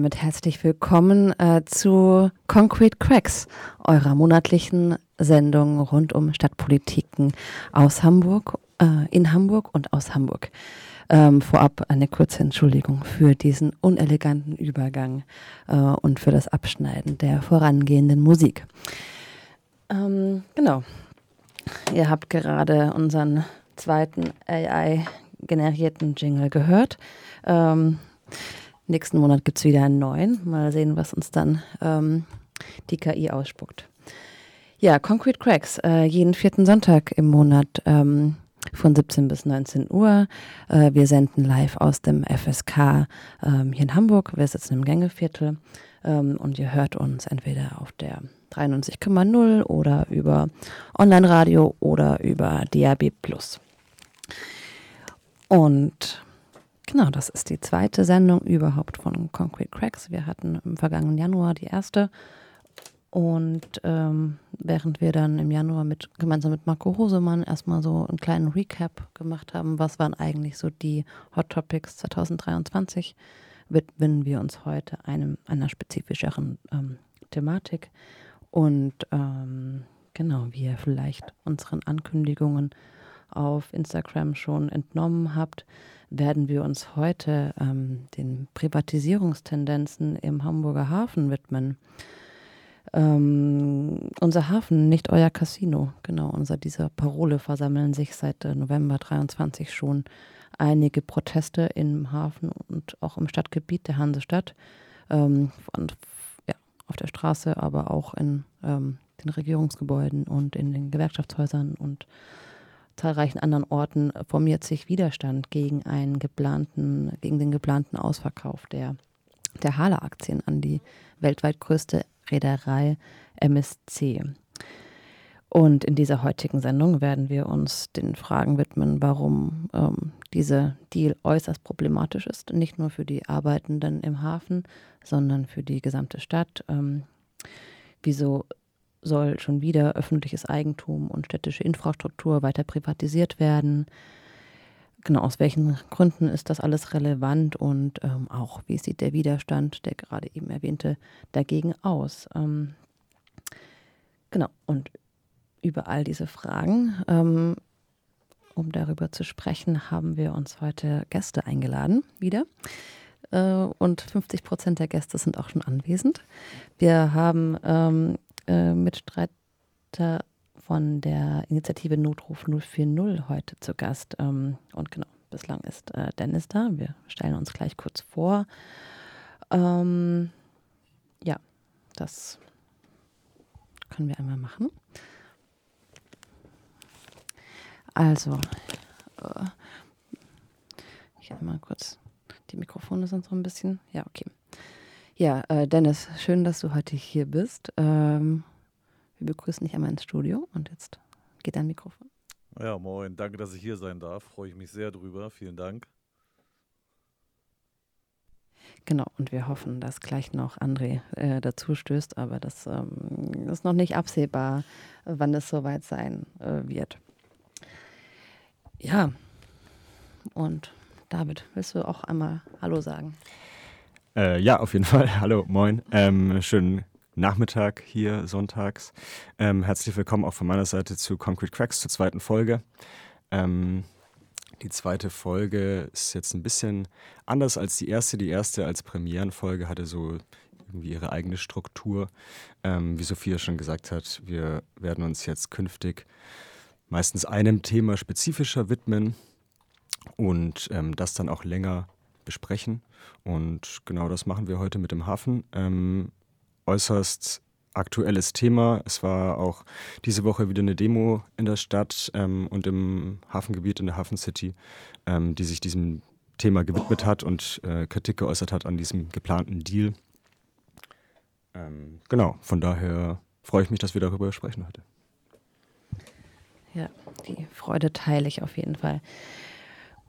Damit herzlich willkommen äh, zu Concrete Cracks, eurer monatlichen Sendung rund um Stadtpolitiken aus Hamburg, äh, in Hamburg und aus Hamburg. Ähm, vorab eine kurze Entschuldigung für diesen uneleganten Übergang äh, und für das Abschneiden der vorangehenden Musik. Ähm, genau. Ihr habt gerade unseren zweiten AI-generierten Jingle gehört. Ähm, Nächsten Monat gibt es wieder einen neuen. Mal sehen, was uns dann ähm, die KI ausspuckt. Ja, Concrete Cracks, äh, jeden vierten Sonntag im Monat ähm, von 17 bis 19 Uhr. Äh, wir senden live aus dem FSK ähm, hier in Hamburg. Wir sitzen im Gängeviertel ähm, und ihr hört uns entweder auf der 93,0 oder über Online-Radio oder über DAB+. Und Genau, das ist die zweite Sendung überhaupt von Concrete Cracks. Wir hatten im vergangenen Januar die erste. Und ähm, während wir dann im Januar mit, gemeinsam mit Marco Hosemann erstmal so einen kleinen Recap gemacht haben, was waren eigentlich so die Hot Topics 2023, widmen wir uns heute einem, einer spezifischeren ähm, Thematik. Und ähm, genau, wie ihr vielleicht unseren Ankündigungen auf Instagram schon entnommen habt, werden wir uns heute ähm, den Privatisierungstendenzen im Hamburger Hafen widmen. Ähm, unser Hafen, nicht euer Casino. Genau, unter dieser Parole versammeln sich seit äh, November 23 schon einige Proteste im Hafen und auch im Stadtgebiet der Hansestadt. Ähm, und, auf der Straße, aber auch in ähm, den Regierungsgebäuden und in den Gewerkschaftshäusern und zahlreichen anderen Orten formiert sich Widerstand gegen einen geplanten, gegen den geplanten Ausverkauf der, der Hala-Aktien an die weltweit größte Reederei MSC. Und in dieser heutigen Sendung werden wir uns den Fragen widmen, warum ähm, dieser Deal äußerst problematisch ist, nicht nur für die Arbeitenden im Hafen, sondern für die gesamte Stadt. Ähm, wieso soll schon wieder öffentliches Eigentum und städtische Infrastruktur weiter privatisiert werden. Genau, aus welchen Gründen ist das alles relevant und ähm, auch, wie sieht der Widerstand, der gerade eben erwähnte, dagegen aus? Ähm, genau, und über all diese Fragen, ähm, um darüber zu sprechen, haben wir uns heute Gäste eingeladen, wieder. Äh, und 50 Prozent der Gäste sind auch schon anwesend. Wir haben ähm, äh, Mitstreiter von der Initiative Notruf 040 heute zu Gast. Ähm, und genau, bislang ist äh, Dennis da. Wir stellen uns gleich kurz vor. Ähm, ja, das können wir einmal machen. Also, äh, ich einmal kurz. Die Mikrofone sind so ein bisschen. Ja, okay. Ja, äh, Dennis, schön, dass du heute hier bist. Ähm, wir begrüßen dich einmal ins Studio und jetzt geht dein Mikrofon. Ja, moin. Danke, dass ich hier sein darf. Freue ich mich sehr drüber. Vielen Dank. Genau, und wir hoffen, dass gleich noch André äh, dazu stößt, aber das ähm, ist noch nicht absehbar, wann es soweit sein äh, wird. Ja, und David, willst du auch einmal Hallo sagen? Äh, ja, auf jeden Fall. Hallo, moin. Ähm, schönen Nachmittag hier sonntags. Ähm, herzlich willkommen auch von meiner Seite zu Concrete Cracks zur zweiten Folge. Ähm, die zweite Folge ist jetzt ein bisschen anders als die erste. Die erste als Premierenfolge hatte so irgendwie ihre eigene Struktur. Ähm, wie Sophia schon gesagt hat, wir werden uns jetzt künftig meistens einem Thema spezifischer widmen und ähm, das dann auch länger besprechen. Und genau das machen wir heute mit dem Hafen. Ähm, äußerst aktuelles Thema. Es war auch diese Woche wieder eine Demo in der Stadt ähm, und im Hafengebiet, in der Hafen City, ähm, die sich diesem Thema gewidmet hat und äh, Kritik geäußert hat an diesem geplanten Deal. Ähm, genau, von daher freue ich mich, dass wir darüber sprechen heute. Ja, die Freude teile ich auf jeden Fall.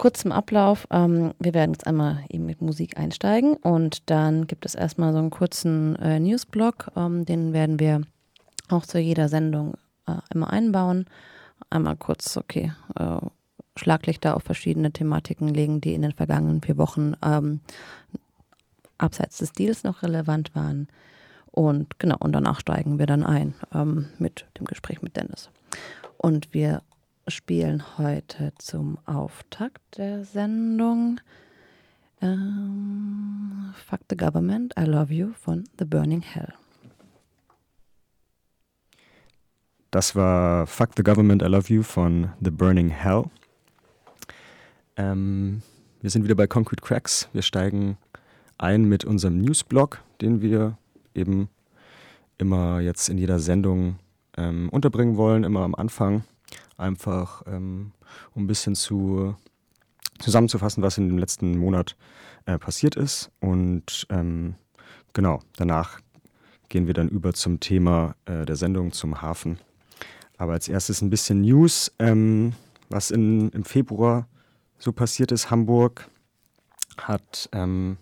Kurz zum Ablauf. Ähm, wir werden jetzt einmal eben mit Musik einsteigen und dann gibt es erstmal so einen kurzen äh, Newsblock. Ähm, den werden wir auch zu jeder Sendung äh, immer einbauen. Einmal kurz, okay, äh, Schlaglichter auf verschiedene Thematiken legen, die in den vergangenen vier Wochen ähm, abseits des Deals noch relevant waren. Und genau, und danach steigen wir dann ein ähm, mit dem Gespräch mit Dennis. Und wir spielen heute zum Auftakt der Sendung ähm, Fuck the Government, I Love You von The Burning Hell. Das war Fuck the Government, I Love You von The Burning Hell. Ähm, wir sind wieder bei Concrete Cracks. Wir steigen ein mit unserem Newsblog, den wir eben immer jetzt in jeder Sendung ähm, unterbringen wollen, immer am Anfang. Einfach ähm, um ein bisschen zu, zusammenzufassen, was in dem letzten Monat äh, passiert ist. Und ähm, genau, danach gehen wir dann über zum Thema äh, der Sendung, zum Hafen. Aber als erstes ein bisschen News, ähm, was in, im Februar so passiert ist. Hamburg hat ähm,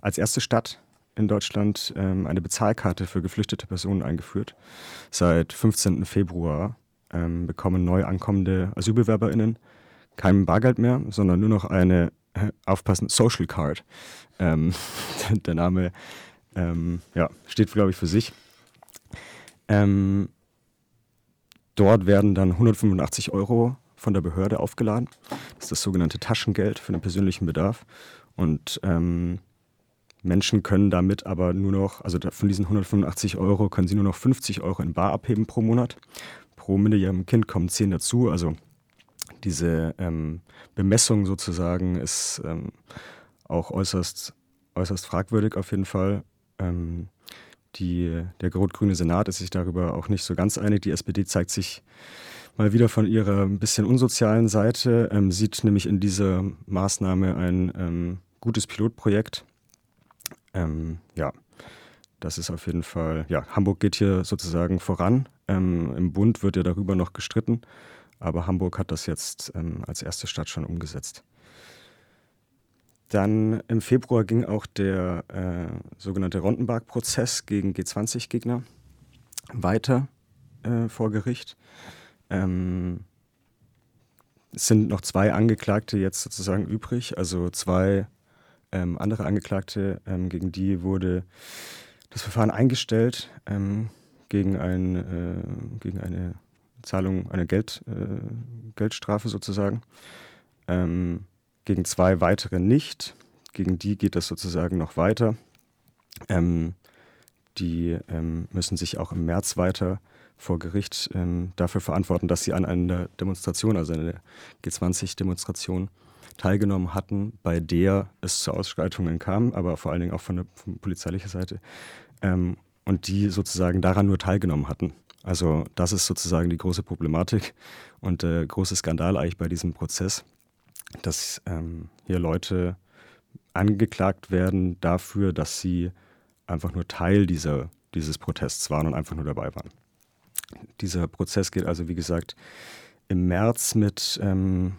als erste Stadt in Deutschland ähm, eine Bezahlkarte für geflüchtete Personen eingeführt. Seit 15. Februar ähm, bekommen neu ankommende AsylbewerberInnen kein Bargeld mehr, sondern nur noch eine, äh, aufpassen, Social Card. Ähm, der Name ähm, ja, steht, glaube ich, für sich. Ähm, dort werden dann 185 Euro von der Behörde aufgeladen. Das ist das sogenannte Taschengeld für den persönlichen Bedarf. Und ähm, Menschen können damit aber nur noch, also von diesen 185 Euro können sie nur noch 50 Euro in Bar abheben pro Monat. Pro minderjährigem Kind kommen 10 dazu. Also diese ähm, Bemessung sozusagen ist ähm, auch äußerst, äußerst fragwürdig auf jeden Fall. Ähm, die, der rot-grüne Senat ist sich darüber auch nicht so ganz einig. Die SPD zeigt sich mal wieder von ihrer ein bisschen unsozialen Seite, ähm, sieht nämlich in dieser Maßnahme ein ähm, gutes Pilotprojekt. Ähm, ja, das ist auf jeden Fall, ja, Hamburg geht hier sozusagen voran. Ähm, Im Bund wird ja darüber noch gestritten, aber Hamburg hat das jetzt ähm, als erste Stadt schon umgesetzt. Dann im Februar ging auch der äh, sogenannte Rondenberg-Prozess gegen G20-Gegner weiter äh, vor Gericht. Ähm, es sind noch zwei Angeklagte jetzt sozusagen übrig, also zwei ähm, andere Angeklagte, ähm, gegen die wurde das Verfahren eingestellt ähm, gegen, ein, äh, gegen eine Zahlung, eine Geld, äh, Geldstrafe sozusagen. Ähm, gegen zwei weitere nicht. Gegen die geht das sozusagen noch weiter. Ähm, die ähm, müssen sich auch im März weiter vor Gericht ähm, dafür verantworten, dass sie an einer Demonstration, also einer G20-Demonstration, teilgenommen hatten, bei der es zu Ausschreitungen kam, aber vor allen Dingen auch von der von polizeilicher Seite, ähm, und die sozusagen daran nur teilgenommen hatten. Also das ist sozusagen die große Problematik und der große Skandal eigentlich bei diesem Prozess, dass ähm, hier Leute angeklagt werden dafür, dass sie einfach nur Teil dieser, dieses Protests waren und einfach nur dabei waren. Dieser Prozess geht also, wie gesagt, im März mit, ähm,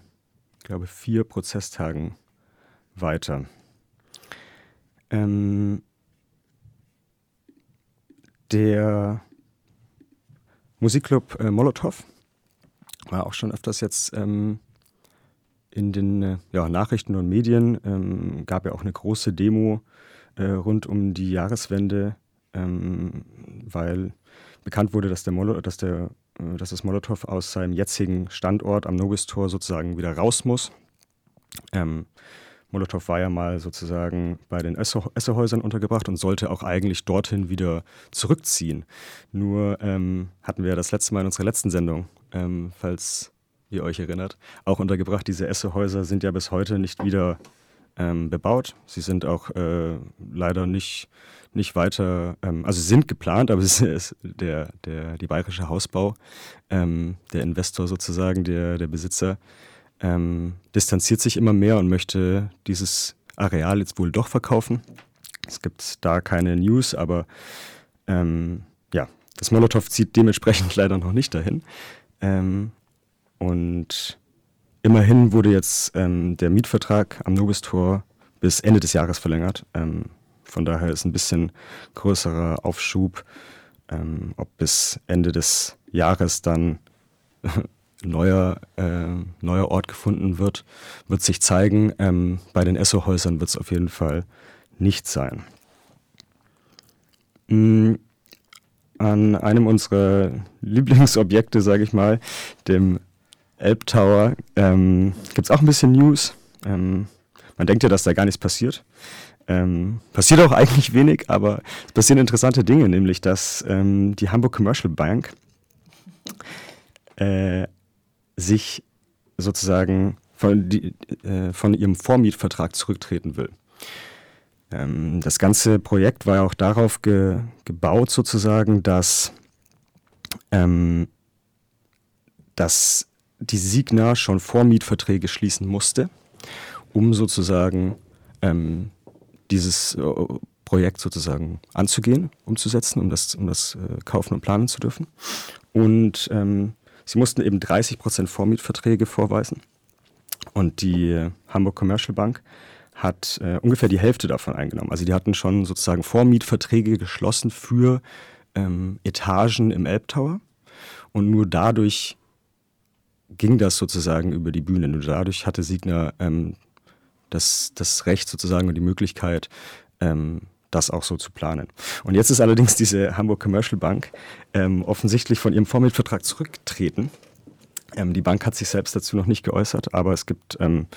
glaube, vier Prozesstagen weiter. Ähm, der Musikclub äh, Molotow war auch schon öfters jetzt ähm, in den äh, ja, Nachrichten und Medien. Ähm, gab ja auch eine große Demo äh, rund um die Jahreswende, ähm, weil bekannt wurde, dass, der Molo, dass, der, äh, dass das Molotow aus seinem jetzigen Standort am Nobistor sozusagen wieder raus muss. Ähm, Molotow war ja mal sozusagen bei den Essehäusern untergebracht und sollte auch eigentlich dorthin wieder zurückziehen. Nur ähm, hatten wir das letzte Mal in unserer letzten Sendung, ähm, falls ihr euch erinnert, auch untergebracht. Diese Essehäuser sind ja bis heute nicht wieder ähm, bebaut. Sie sind auch äh, leider nicht nicht weiter, ähm, also sind geplant, aber es ist der, der, die Bayerische Hausbau, ähm, der Investor sozusagen, der, der Besitzer, ähm, distanziert sich immer mehr und möchte dieses Areal jetzt wohl doch verkaufen. Es gibt da keine News, aber ähm, ja, das Molotow zieht dementsprechend leider noch nicht dahin. Ähm, und immerhin wurde jetzt ähm, der Mietvertrag am Nobistor bis Ende des Jahres verlängert. Ähm, von daher ist ein bisschen größerer Aufschub, ähm, ob bis Ende des Jahres dann neuer, äh, neuer Ort gefunden wird, wird sich zeigen. Ähm, bei den Esso-Häusern wird es auf jeden Fall nicht sein. Mm, an einem unserer Lieblingsobjekte, sage ich mal, dem Elbtower, ähm, gibt es auch ein bisschen News. Ähm, man denkt ja, dass da gar nichts passiert. Ähm, passiert auch eigentlich wenig, aber es passieren interessante Dinge, nämlich dass ähm, die Hamburg Commercial Bank äh, sich sozusagen von, die, äh, von ihrem Vormietvertrag zurücktreten will. Ähm, das ganze Projekt war ja auch darauf ge, gebaut, sozusagen, dass, ähm, dass die Signa schon Vormietverträge schließen musste, um sozusagen ähm, dieses äh, Projekt sozusagen anzugehen, umzusetzen, um das, um das äh, kaufen und planen zu dürfen. Und ähm, sie mussten eben 30 Prozent Vormietverträge vorweisen. Und die Hamburg Commercial Bank hat äh, ungefähr die Hälfte davon eingenommen. Also die hatten schon sozusagen Vormietverträge geschlossen für ähm, Etagen im Elbtower. Und nur dadurch ging das sozusagen über die Bühne. Nur dadurch hatte Signer ähm, das, das Recht sozusagen und die Möglichkeit, ähm, das auch so zu planen. Und jetzt ist allerdings diese Hamburg Commercial Bank ähm, offensichtlich von ihrem Vormietvertrag zurückgetreten. Ähm, die Bank hat sich selbst dazu noch nicht geäußert, aber es gibt ähm,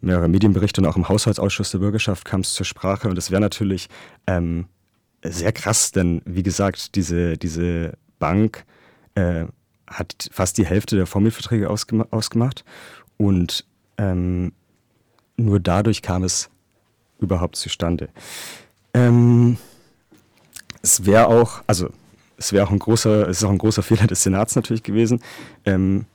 mehrere Medienberichte und auch im Haushaltsausschuss der Bürgerschaft kam es zur Sprache. Und es wäre natürlich ähm, sehr krass, denn wie gesagt, diese, diese Bank äh, hat fast die Hälfte der Vormietverträge ausgema ausgemacht und ähm, nur dadurch kam es überhaupt zustande. Ähm, es wäre auch, also es wäre auch ein großer, es ist auch ein großer Fehler des Senats natürlich gewesen, ähm,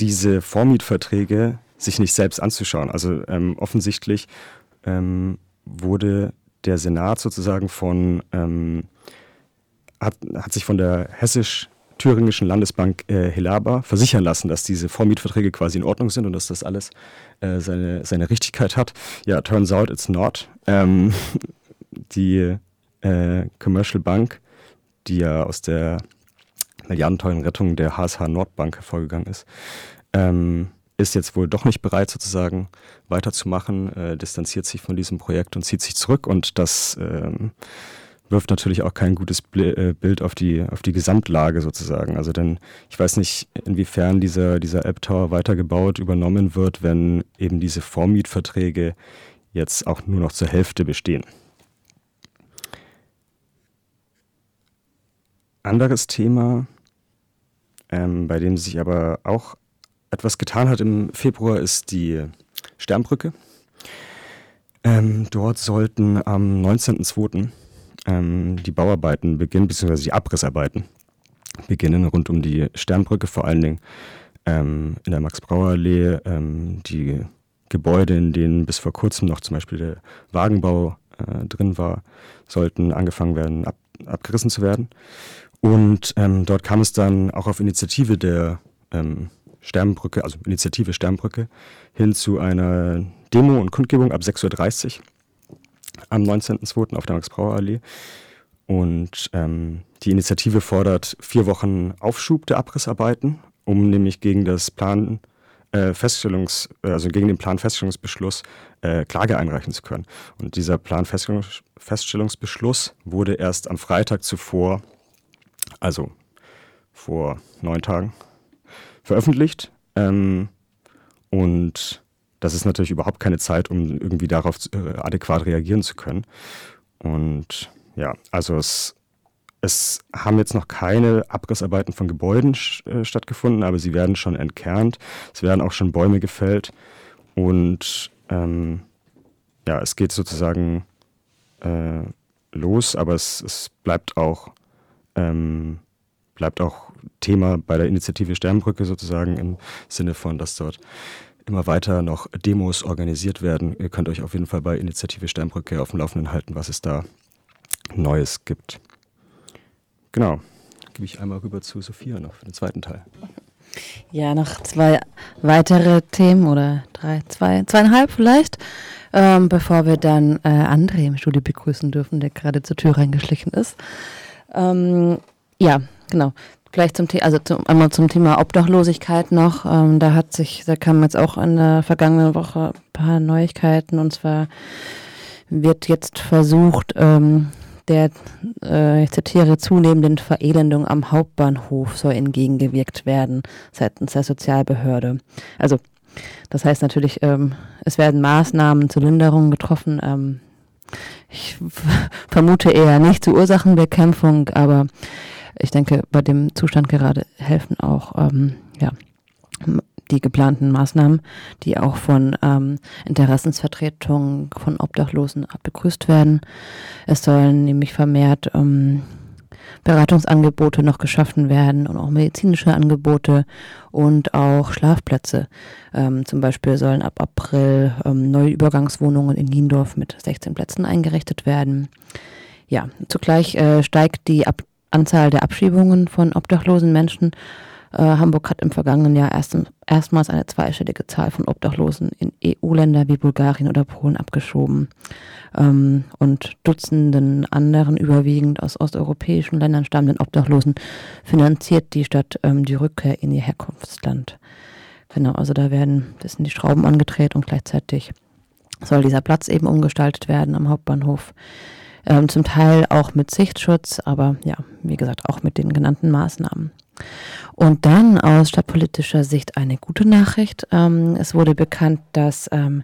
diese Vormietverträge sich nicht selbst anzuschauen. Also ähm, offensichtlich ähm, wurde der Senat sozusagen von, ähm, hat, hat sich von der hessisch thüringischen Landesbank äh, Helaba versichern lassen, dass diese Vormietverträge quasi in Ordnung sind und dass das alles äh, seine, seine Richtigkeit hat. Ja, turns out it's not. Ähm, die äh, Commercial Bank, die ja aus der milliardenteuren Rettung der HSH Nordbank hervorgegangen ist, ähm, ist jetzt wohl doch nicht bereit, sozusagen weiterzumachen, äh, distanziert sich von diesem Projekt und zieht sich zurück. Und das ähm, wirft natürlich auch kein gutes äh, Bild auf die, auf die Gesamtlage sozusagen. Also denn ich weiß nicht, inwiefern dieser, dieser App Tower weitergebaut, übernommen wird, wenn eben diese Vormietverträge jetzt auch nur noch zur Hälfte bestehen. Anderes Thema, ähm, bei dem sich aber auch etwas getan hat im Februar, ist die Sternbrücke. Ähm, dort sollten am 19.02 ähm, die Bauarbeiten beginnen, beziehungsweise die Abrissarbeiten beginnen rund um die Sternbrücke, vor allen Dingen ähm, in der Max-Brauer-Allee. Ähm, die Gebäude, in denen bis vor kurzem noch zum Beispiel der Wagenbau äh, drin war, sollten angefangen werden, ab, abgerissen zu werden. Und ähm, dort kam es dann auch auf Initiative der ähm, Sternbrücke, also Initiative Sternbrücke, hin zu einer Demo und Kundgebung ab 6.30 Uhr am 19.02. auf der Max-Brauer-Allee. Und ähm, die Initiative fordert vier Wochen Aufschub der Abrissarbeiten, um nämlich gegen das Plan äh, Feststellungs, äh, also gegen den Planfeststellungsbeschluss äh, Klage einreichen zu können. Und dieser Planfeststellungsbeschluss wurde erst am Freitag zuvor, also vor neun Tagen, veröffentlicht. Ähm, und das ist natürlich überhaupt keine Zeit, um irgendwie darauf äh, adäquat reagieren zu können. Und ja, also es, es haben jetzt noch keine Abrissarbeiten von Gebäuden äh, stattgefunden, aber sie werden schon entkernt. Es werden auch schon Bäume gefällt. Und ähm, ja, es geht sozusagen äh, los, aber es, es bleibt auch ähm, bleibt auch Thema bei der Initiative Sternbrücke sozusagen im Sinne von, dass dort immer weiter noch Demos organisiert werden. Ihr könnt euch auf jeden Fall bei Initiative Sternbrücke auf dem Laufenden halten, was es da Neues gibt. Genau. Gebe ich einmal rüber zu Sophia noch für den zweiten Teil. Ja, noch zwei weitere Themen oder drei, zwei, zweieinhalb vielleicht, ähm, bevor wir dann äh, André im Studio begrüßen dürfen, der gerade zur Tür reingeschlichen ist. Ähm, ja, genau. Gleich zum Thema, also zum, einmal zum Thema Obdachlosigkeit noch. Ähm, da hat sich, da kamen jetzt auch in der vergangenen Woche ein paar Neuigkeiten und zwar wird jetzt versucht, ähm, der, äh, ich zitiere, zunehmenden Verelendung am Hauptbahnhof soll entgegengewirkt werden seitens der Sozialbehörde. Also das heißt natürlich, ähm, es werden Maßnahmen zur Linderung getroffen. Ähm, ich vermute eher nicht zur Ursachenbekämpfung, aber ich denke, bei dem Zustand gerade helfen auch ähm, ja, die geplanten Maßnahmen, die auch von ähm, Interessensvertretungen von Obdachlosen begrüßt werden. Es sollen nämlich vermehrt ähm, Beratungsangebote noch geschaffen werden und auch medizinische Angebote und auch Schlafplätze. Ähm, zum Beispiel sollen ab April ähm, neue Übergangswohnungen in Niendorf mit 16 Plätzen eingerichtet werden. Ja, zugleich äh, steigt die ab Anzahl der Abschiebungen von obdachlosen Menschen äh, Hamburg hat im vergangenen Jahr erst, erstmals eine zweistellige Zahl von Obdachlosen in EU-Länder wie Bulgarien oder Polen abgeschoben. Ähm, und Dutzenden anderen, überwiegend aus osteuropäischen Ländern stammenden Obdachlosen, finanziert die Stadt ähm, die Rückkehr in ihr Herkunftsland. Genau, also da werden das sind die Schrauben angedreht und gleichzeitig soll dieser Platz eben umgestaltet werden am Hauptbahnhof. Ähm, zum Teil auch mit Sichtschutz, aber ja, wie gesagt, auch mit den genannten Maßnahmen. Und dann aus stadtpolitischer Sicht eine gute Nachricht. Ähm, es wurde bekannt, dass ähm,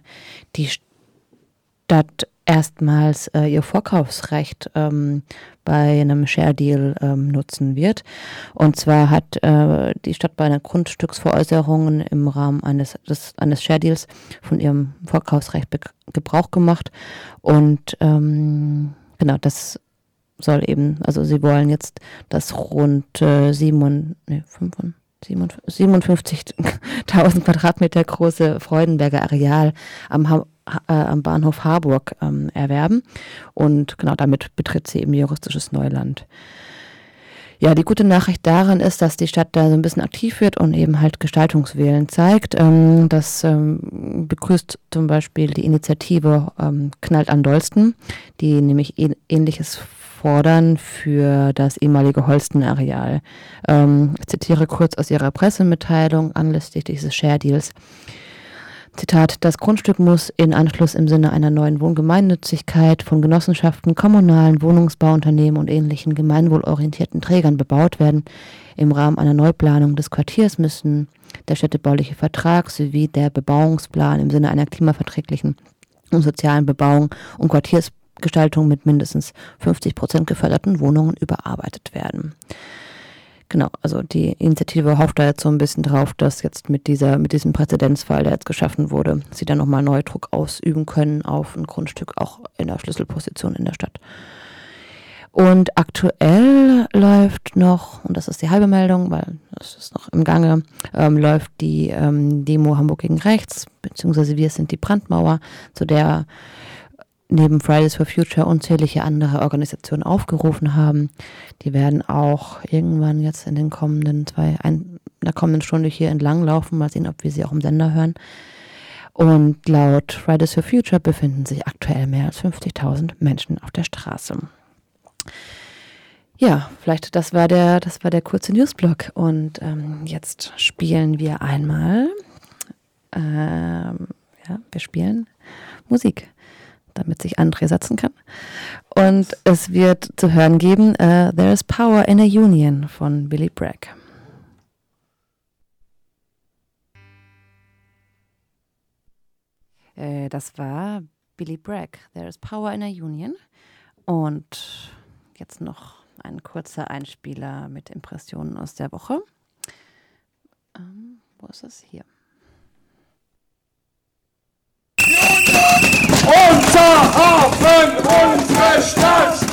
die Stadt erstmals äh, ihr Vorkaufsrecht ähm, bei einem Share Deal ähm, nutzen wird. Und zwar hat äh, die Stadt bei einer Grundstücksveräußerung im Rahmen eines, des, eines Share Deals von ihrem Vorkaufsrecht Gebrauch gemacht. Und ähm, genau, das soll eben, also sie wollen jetzt das rund äh, 57.000 Quadratmeter große Freudenberger Areal am, ha äh, am Bahnhof Harburg ähm, erwerben. Und genau damit betritt sie eben juristisches Neuland. Ja, die gute Nachricht daran ist, dass die Stadt da so ein bisschen aktiv wird und eben halt Gestaltungswillen zeigt. Ähm, das ähm, begrüßt zum Beispiel die Initiative ähm, Knallt an Dolsten, die nämlich ähnliches fordern für das ehemalige Holsten-Areal. Ähm, ich zitiere kurz aus ihrer Pressemitteilung anlässlich dieses Share Deals. Zitat, das Grundstück muss in Anschluss im Sinne einer neuen Wohngemeinnützigkeit von Genossenschaften, kommunalen Wohnungsbauunternehmen und ähnlichen gemeinwohlorientierten Trägern bebaut werden. Im Rahmen einer Neuplanung des Quartiers müssen der städtebauliche Vertrag sowie der Bebauungsplan im Sinne einer klimaverträglichen und sozialen Bebauung und Quartiers Gestaltung mit mindestens 50 Prozent geförderten Wohnungen überarbeitet werden. Genau, also die Initiative hofft da jetzt so ein bisschen drauf, dass jetzt mit dieser, mit diesem Präzedenzfall, der jetzt geschaffen wurde, sie dann nochmal Neudruck ausüben können auf ein Grundstück, auch in der Schlüsselposition in der Stadt. Und aktuell läuft noch, und das ist die halbe Meldung, weil das ist noch im Gange, ähm, läuft die ähm, Demo Hamburg gegen Rechts, beziehungsweise wir sind die Brandmauer, zu der neben Fridays for Future unzählige andere Organisationen aufgerufen haben. Die werden auch irgendwann jetzt in den kommenden zwei, ein, in der kommenden Stunde hier entlang laufen. Mal sehen, ob wir sie auch im Sender hören. Und laut Fridays for Future befinden sich aktuell mehr als 50.000 Menschen auf der Straße. Ja, vielleicht das war der, das war der kurze Newsblock. Und ähm, jetzt spielen wir einmal, ähm, ja, wir spielen Musik damit sich André setzen kann. Und es wird zu hören geben uh, There is Power in a Union von Billy Bragg. Äh, das war Billy Bragg, There is Power in a Union. Und jetzt noch ein kurzer Einspieler mit Impressionen aus der Woche. Ähm, wo ist es? Hier. Unser Hafen, unsere Stadt,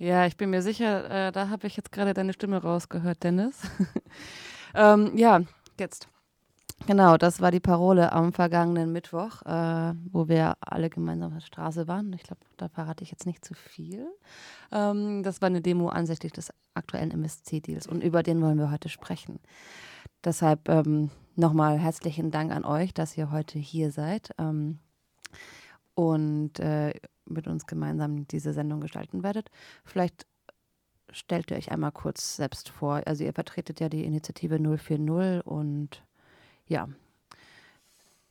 Ja, ich bin mir sicher, äh, da habe ich jetzt gerade deine Stimme rausgehört, Dennis. ähm, ja, jetzt. Genau, das war die Parole am vergangenen Mittwoch, äh, wo wir alle gemeinsam auf der Straße waren. Ich glaube, da verrate ich jetzt nicht zu viel. Ähm, das war eine Demo ansichtlich des aktuellen MSC-Deals und über den wollen wir heute sprechen. deshalb ähm, nochmal herzlichen Dank an euch, dass ihr heute hier seid ähm, und äh, mit uns gemeinsam diese Sendung gestalten werdet. Vielleicht stellt ihr euch einmal kurz selbst vor. Also ihr vertretet ja die Initiative 040 und ja,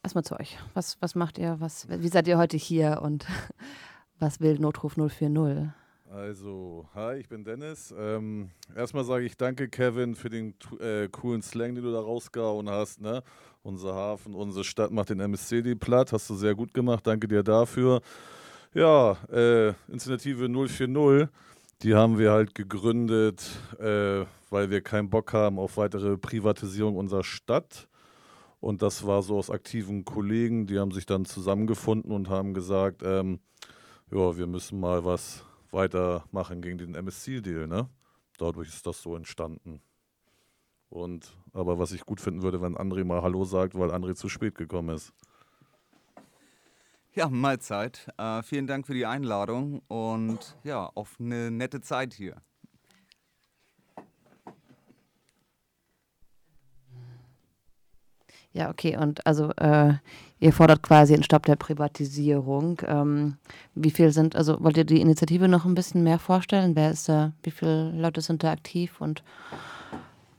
erstmal zu euch. Was, was macht ihr? Was, wie seid ihr heute hier und was will Notruf 040? Also, hi, ich bin Dennis. Ähm, erstmal sage ich danke, Kevin, für den äh, coolen Slang, den du da rausgehauen hast. Ne? Unser Hafen, unsere Stadt macht den MSCD platt. Hast du sehr gut gemacht. Danke dir dafür. Ja, äh, Initiative 040, die haben wir halt gegründet, äh, weil wir keinen Bock haben auf weitere Privatisierung unserer Stadt. Und das war so aus aktiven Kollegen, die haben sich dann zusammengefunden und haben gesagt, ähm, ja, wir müssen mal was weitermachen gegen den MSC-Deal, ne? Dadurch ist das so entstanden. Und aber was ich gut finden würde, wenn André mal Hallo sagt, weil André zu spät gekommen ist. Ja, Mahlzeit. Äh, vielen Dank für die Einladung und ja, auf eine nette Zeit hier. Ja, okay. Und also äh, ihr fordert quasi einen Stopp der Privatisierung. Ähm, wie viel sind, also wollt ihr die Initiative noch ein bisschen mehr vorstellen? Wer ist da, wie viele Leute sind da aktiv und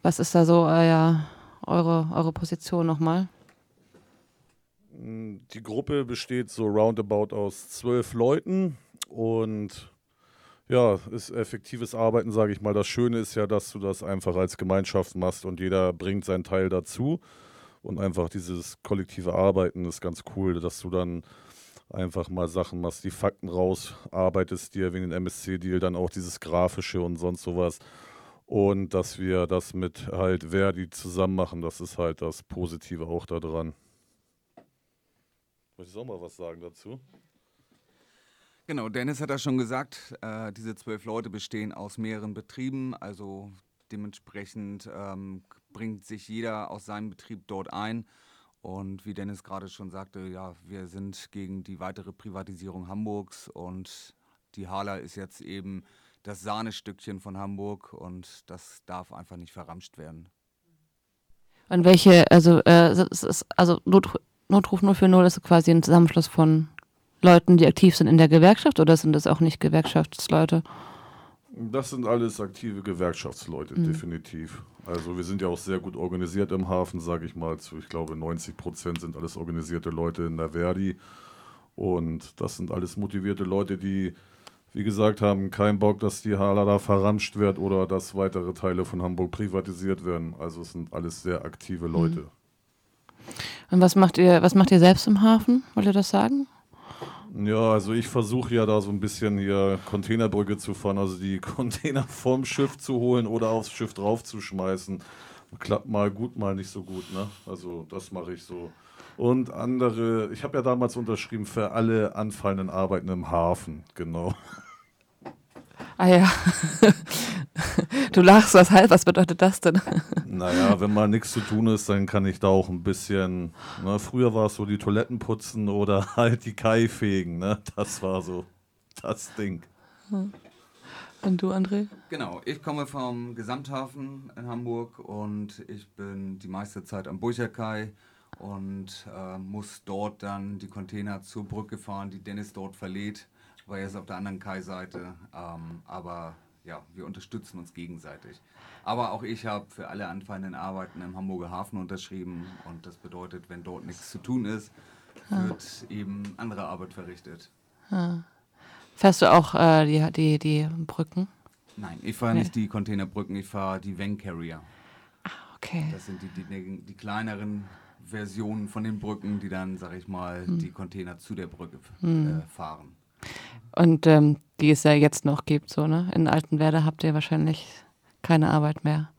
was ist da so euer, eure, eure Position nochmal? Die Gruppe besteht so roundabout aus zwölf Leuten und ja, ist effektives Arbeiten, sage ich mal. Das Schöne ist ja, dass du das einfach als Gemeinschaft machst und jeder bringt seinen Teil dazu. Und einfach dieses kollektive Arbeiten ist ganz cool, dass du dann einfach mal Sachen machst, die Fakten rausarbeitest, dir wegen dem MSC-Deal dann auch dieses Grafische und sonst sowas. Und dass wir das mit halt Verdi zusammen machen, das ist halt das Positive auch daran. Möchtest du auch mal was sagen dazu? Genau, Dennis hat ja schon gesagt, äh, diese zwölf Leute bestehen aus mehreren Betrieben, also dementsprechend ähm, bringt sich jeder aus seinem Betrieb dort ein. Und wie Dennis gerade schon sagte, ja, wir sind gegen die weitere Privatisierung Hamburgs und die Hala ist jetzt eben das Sahnestückchen von Hamburg und das darf einfach nicht verramscht werden. Und welche, also, äh, also Not, Notruf 040 ist quasi ein Zusammenschluss von Leuten, die aktiv sind in der Gewerkschaft oder sind das auch nicht Gewerkschaftsleute? Das sind alles aktive Gewerkschaftsleute, mhm. definitiv. Also wir sind ja auch sehr gut organisiert im Hafen, sage ich mal. Zu, ich glaube, 90 Prozent sind alles organisierte Leute in der Verdi. Und das sind alles motivierte Leute, die, wie gesagt, haben keinen Bock, dass die Hala da verramscht wird oder dass weitere Teile von Hamburg privatisiert werden. Also es sind alles sehr aktive mhm. Und was macht ihr, was macht ihr selbst im Hafen? Wollt ihr das sagen? Ja, also ich versuche ja da so ein bisschen hier Containerbrücke zu fahren, also die Container vom Schiff zu holen oder aufs Schiff draufzuschmeißen. Klappt mal gut, mal nicht so gut, ne? Also das mache ich so. Und andere, ich habe ja damals unterschrieben für alle anfallenden Arbeiten im Hafen, genau. Ah ja. Du lachst, was halt, was bedeutet das denn? Naja, wenn mal nichts zu tun ist, dann kann ich da auch ein bisschen. Ne, früher war es so die Toiletten putzen oder halt die Kai fegen, ne? Das war so das Ding. Und du, André? Genau, ich komme vom Gesamthafen in Hamburg und ich bin die meiste Zeit am Burcherkai und äh, muss dort dann die Container zur Brücke fahren, die Dennis dort verlädt war jetzt auf der anderen Kai-Seite. Ähm, aber ja, wir unterstützen uns gegenseitig. Aber auch ich habe für alle anfallenden Arbeiten im Hamburger Hafen unterschrieben. Und das bedeutet, wenn dort nichts zu tun ist, wird ah. eben andere Arbeit verrichtet. Ah. Fährst du auch äh, die, die, die Brücken? Nein, ich fahre nee. nicht die Containerbrücken, ich fahre die Van Carrier. Ah, okay. Das sind die, die, die, kleineren Versionen von den Brücken, die dann, sag ich mal, hm. die Container zu der Brücke hm. äh, fahren. Und ähm, die es ja jetzt noch gibt, so, ne? In Altenwerder habt ihr wahrscheinlich keine Arbeit mehr.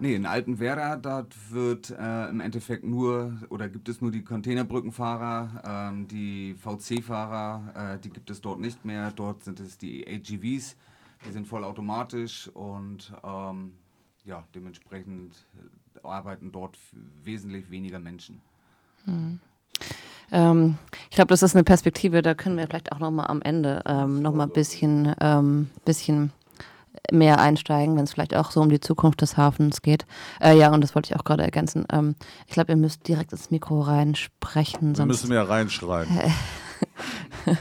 Nee, in Altenwerder, dort wird äh, im Endeffekt nur, oder gibt es nur die Containerbrückenfahrer, ähm, die VC-Fahrer, äh, die gibt es dort nicht mehr. Dort sind es die AGVs, die sind vollautomatisch und ähm, ja, dementsprechend arbeiten dort wesentlich weniger Menschen. Hm. Ähm, ich glaube, das ist eine Perspektive, da können wir vielleicht auch nochmal am Ende ähm, noch ein bisschen, ähm, bisschen mehr einsteigen, wenn es vielleicht auch so um die Zukunft des Hafens geht. Äh, ja, und das wollte ich auch gerade ergänzen. Ähm, ich glaube, ihr müsst direkt ins Mikro reinsprechen. Wir müssen mehr reinschreien.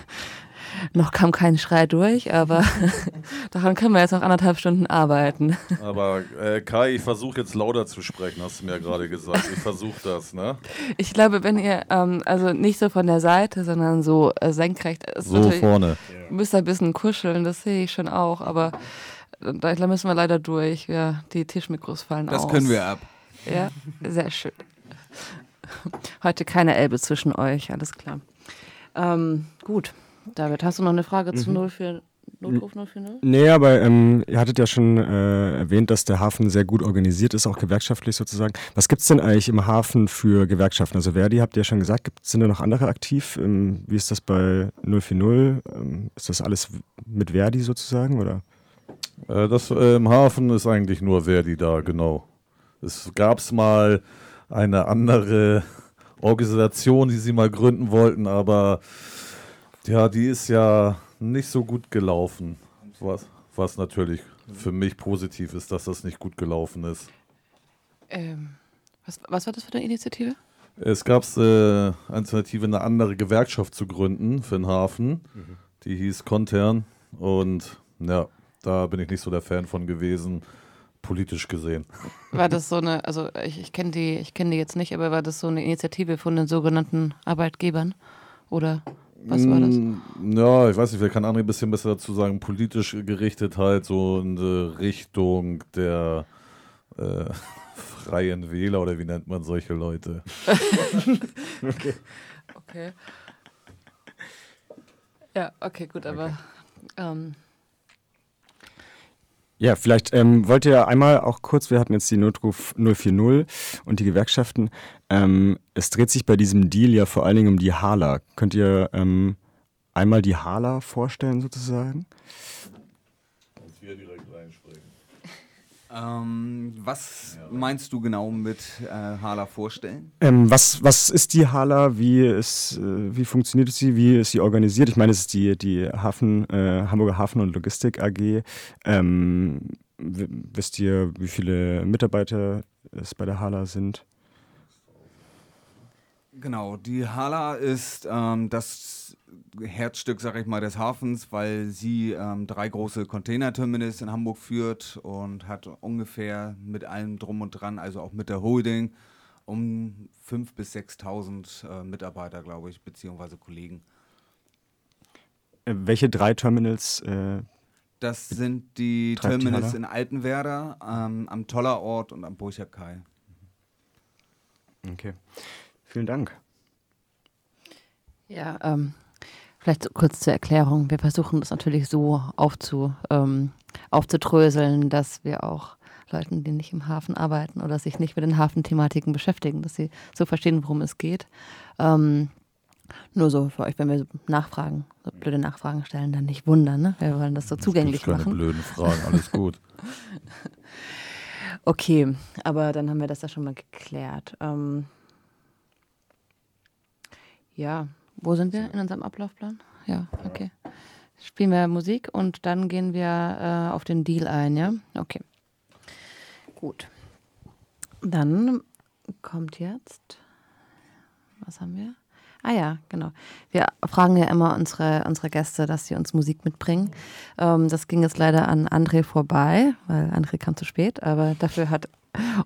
noch kam kein Schrei durch, aber daran können wir jetzt noch anderthalb Stunden arbeiten. Aber äh, Kai, ich versuche jetzt lauter zu sprechen, hast du mir ja gerade gesagt. Ich versuche das, ne? Ich glaube, wenn ihr, ähm, also nicht so von der Seite, sondern so äh, senkrecht. ist So vorne. Ihr müsst ein bisschen kuscheln, das sehe ich schon auch, aber da da müssen wir leider durch. Ja, die Tischmikros fallen Das aus. können wir ab. Ja, sehr schön. Heute keine Elbe zwischen euch, alles klar. Ähm, gut, David, hast du noch eine Frage zu 04, Notruf 040? Nee, aber ähm, ihr hattet ja schon äh, erwähnt, dass der Hafen sehr gut organisiert ist, auch gewerkschaftlich sozusagen. Was gibt es denn eigentlich im Hafen für Gewerkschaften? Also Verdi habt ihr ja schon gesagt, gibt, sind da noch andere aktiv? Ähm, wie ist das bei 040? Ähm, ist das alles mit Verdi sozusagen? Oder? Äh, das äh, im Hafen ist eigentlich nur Verdi da, genau. Es gab mal eine andere Organisation, die sie mal gründen wollten, aber ja, die ist ja nicht so gut gelaufen. Was, was natürlich für mich positiv ist, dass das nicht gut gelaufen ist. Ähm, was, was war das für eine Initiative? Es gab äh, Alternative, eine andere Gewerkschaft zu gründen für den Hafen. Die hieß Kontern. Und ja, da bin ich nicht so der Fan von gewesen, politisch gesehen. War das so eine, also ich, ich kenne die, ich kenne die jetzt nicht, aber war das so eine Initiative von den sogenannten Arbeitgebern? Oder was war das? Mm, Ja, ich weiß nicht, vielleicht kann André ein bisschen besser dazu sagen, politisch gerichtet halt so in die Richtung der äh, freien Wähler oder wie nennt man solche Leute? Okay. Ja, okay, gut, aber ähm, Ja, vielleicht ähm, wollt ihr einmal auch kurz, wir hatten jetzt die Notruf 040 und die Gewerkschaften. Ähm, es dreht sich bei diesem Deal ja vor allen Dingen um die Hala. Könnt ihr ähm, einmal die Hala vorstellen sozusagen? Wir direkt reinspringen. Ähm, was meinst du genau mit äh, Hala vorstellen? Ähm, was, was ist die Hala? Wie, ist, äh, wie funktioniert sie? Wie ist sie organisiert? Ich meine, es ist die, die Hafen, äh, Hamburger Hafen- und Logistik AG. Ähm, wisst ihr, wie viele Mitarbeiter es bei der Hala sind? Genau, die Hala ist ähm, das Herzstück, sag ich mal, des Hafens, weil sie ähm, drei große Containerterminals in Hamburg führt und hat ungefähr mit allem drum und dran, also auch mit der Holding, um 5.000 bis 6.000 äh, Mitarbeiter, glaube ich, beziehungsweise Kollegen. Äh, welche drei Terminals? Äh, Das sind die die Terminals Hala? in Altenwerder, ähm, am Tollerort und am Burcherkai. okay. Vielen Dank. ja, ähm, vielleicht so kurz zur Erklärung. Wir versuchen das natürlich so aufzu, ähm, aufzudröseln, dass wir auch Leuten, die nicht im Hafen arbeiten oder sich nicht mit den Hafenthematiken beschäftigen, dass sie so verstehen, worum es geht. Ähm, nur so für euch, wenn wir so Nachfragen, so blöde Nachfragen stellen, dann nicht wundern. Ne? Wir wollen das so zugänglich keine machen. blöden Fragen, alles gut. Okay, aber dann haben wir das ja schon mal geklärt. Ähm, ja, wo sind wir in unserem Ablaufplan? Ja, okay. Spielen wir Musik und dann gehen wir äh, auf den Deal ein, ja? Okay. Gut. Dann kommt jetzt. Was haben wir? Ah ja, genau. Wir fragen ja immer unsere, unsere Gäste, dass sie uns Musik mitbringen. Ähm, das ging jetzt leider an André vorbei, weil André kam zu spät, aber dafür hat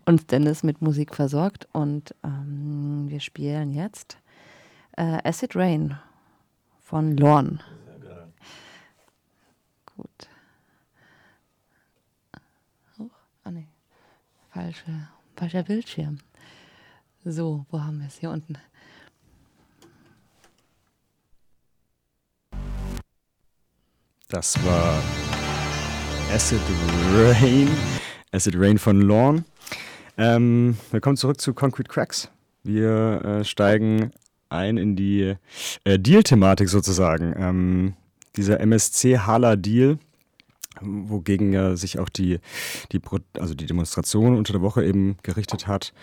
uns Dennis mit Musik versorgt und ähm, wir spielen jetzt äh, Acid Rain von Lorne. Gut. Hoch. Ah nee. Falsche, falscher Bildschirm. So, wo haben wir es? Hier unten. Das war Acid Rain. Acid Rain von Lorne. Ähm, willkommen zurück zu Concrete Cracks. Wir äh, steigen ein in die äh, Deal-Thematik sozusagen. Ähm, dieser MSC-Hala-Deal, wogegen ja sich auch die, die, also die Demonstration unter der Woche eben gerichtet hat.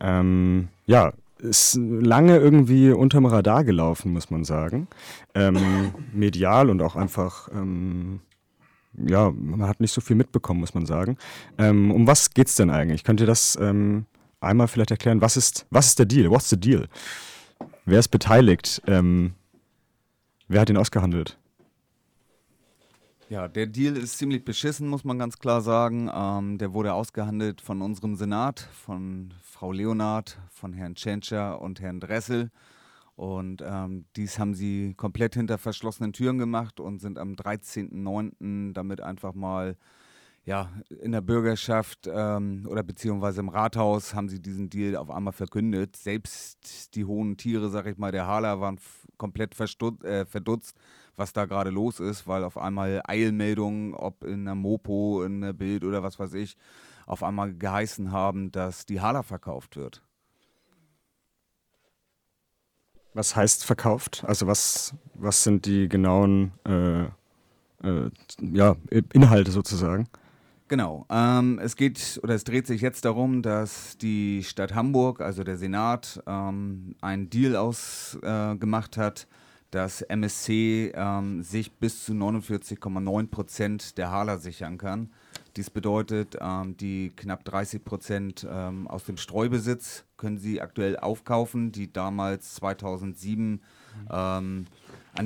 Ähm, ja, ist lange irgendwie unterm Radar gelaufen, muss man sagen. Ähm, medial und auch einfach, ähm, ja, man hat nicht so viel mitbekommen, muss man sagen. Ähm, um was geht es denn eigentlich? Könnt ihr das ähm, einmal vielleicht erklären? Was ist, was ist der Deal? What's the deal? Wer ist beteiligt? Ähm, wer hat ihn ausgehandelt? Ja, der Deal ist ziemlich beschissen, muss man ganz klar sagen. Ähm, der wurde ausgehandelt von unserem Senat, von Frau Leonard, von Herrn Tschentscher und Herrn Dressel. Und ähm, dies haben sie komplett hinter verschlossenen Türen gemacht und sind am 13.09. damit einfach mal ja, in der Bürgerschaft ähm, oder beziehungsweise im Rathaus haben sie diesen Deal auf einmal verkündet. Selbst die hohen Tiere, sag ich mal, der Hala waren komplett äh, verdutzt, was da gerade los ist, weil auf einmal Eilmeldungen, ob in der Mopo, in der Bild oder was weiß ich, auf einmal geheißen haben, dass die Hala verkauft wird. Was heißt verkauft? Also was, was sind die genauen äh, äh, ja, Inhalte sozusagen? Genau. Ähm, es geht oder es dreht sich jetzt darum, dass die Stadt Hamburg, also der Senat, ähm, einen Deal ausgemacht äh, hat, dass MSC ähm, sich bis zu 49,9 Prozent der Hala sichern kann. Dies bedeutet, ähm, die knapp 30 Prozent ähm, aus dem Streubesitz können sie aktuell aufkaufen, die damals 2007 mhm. an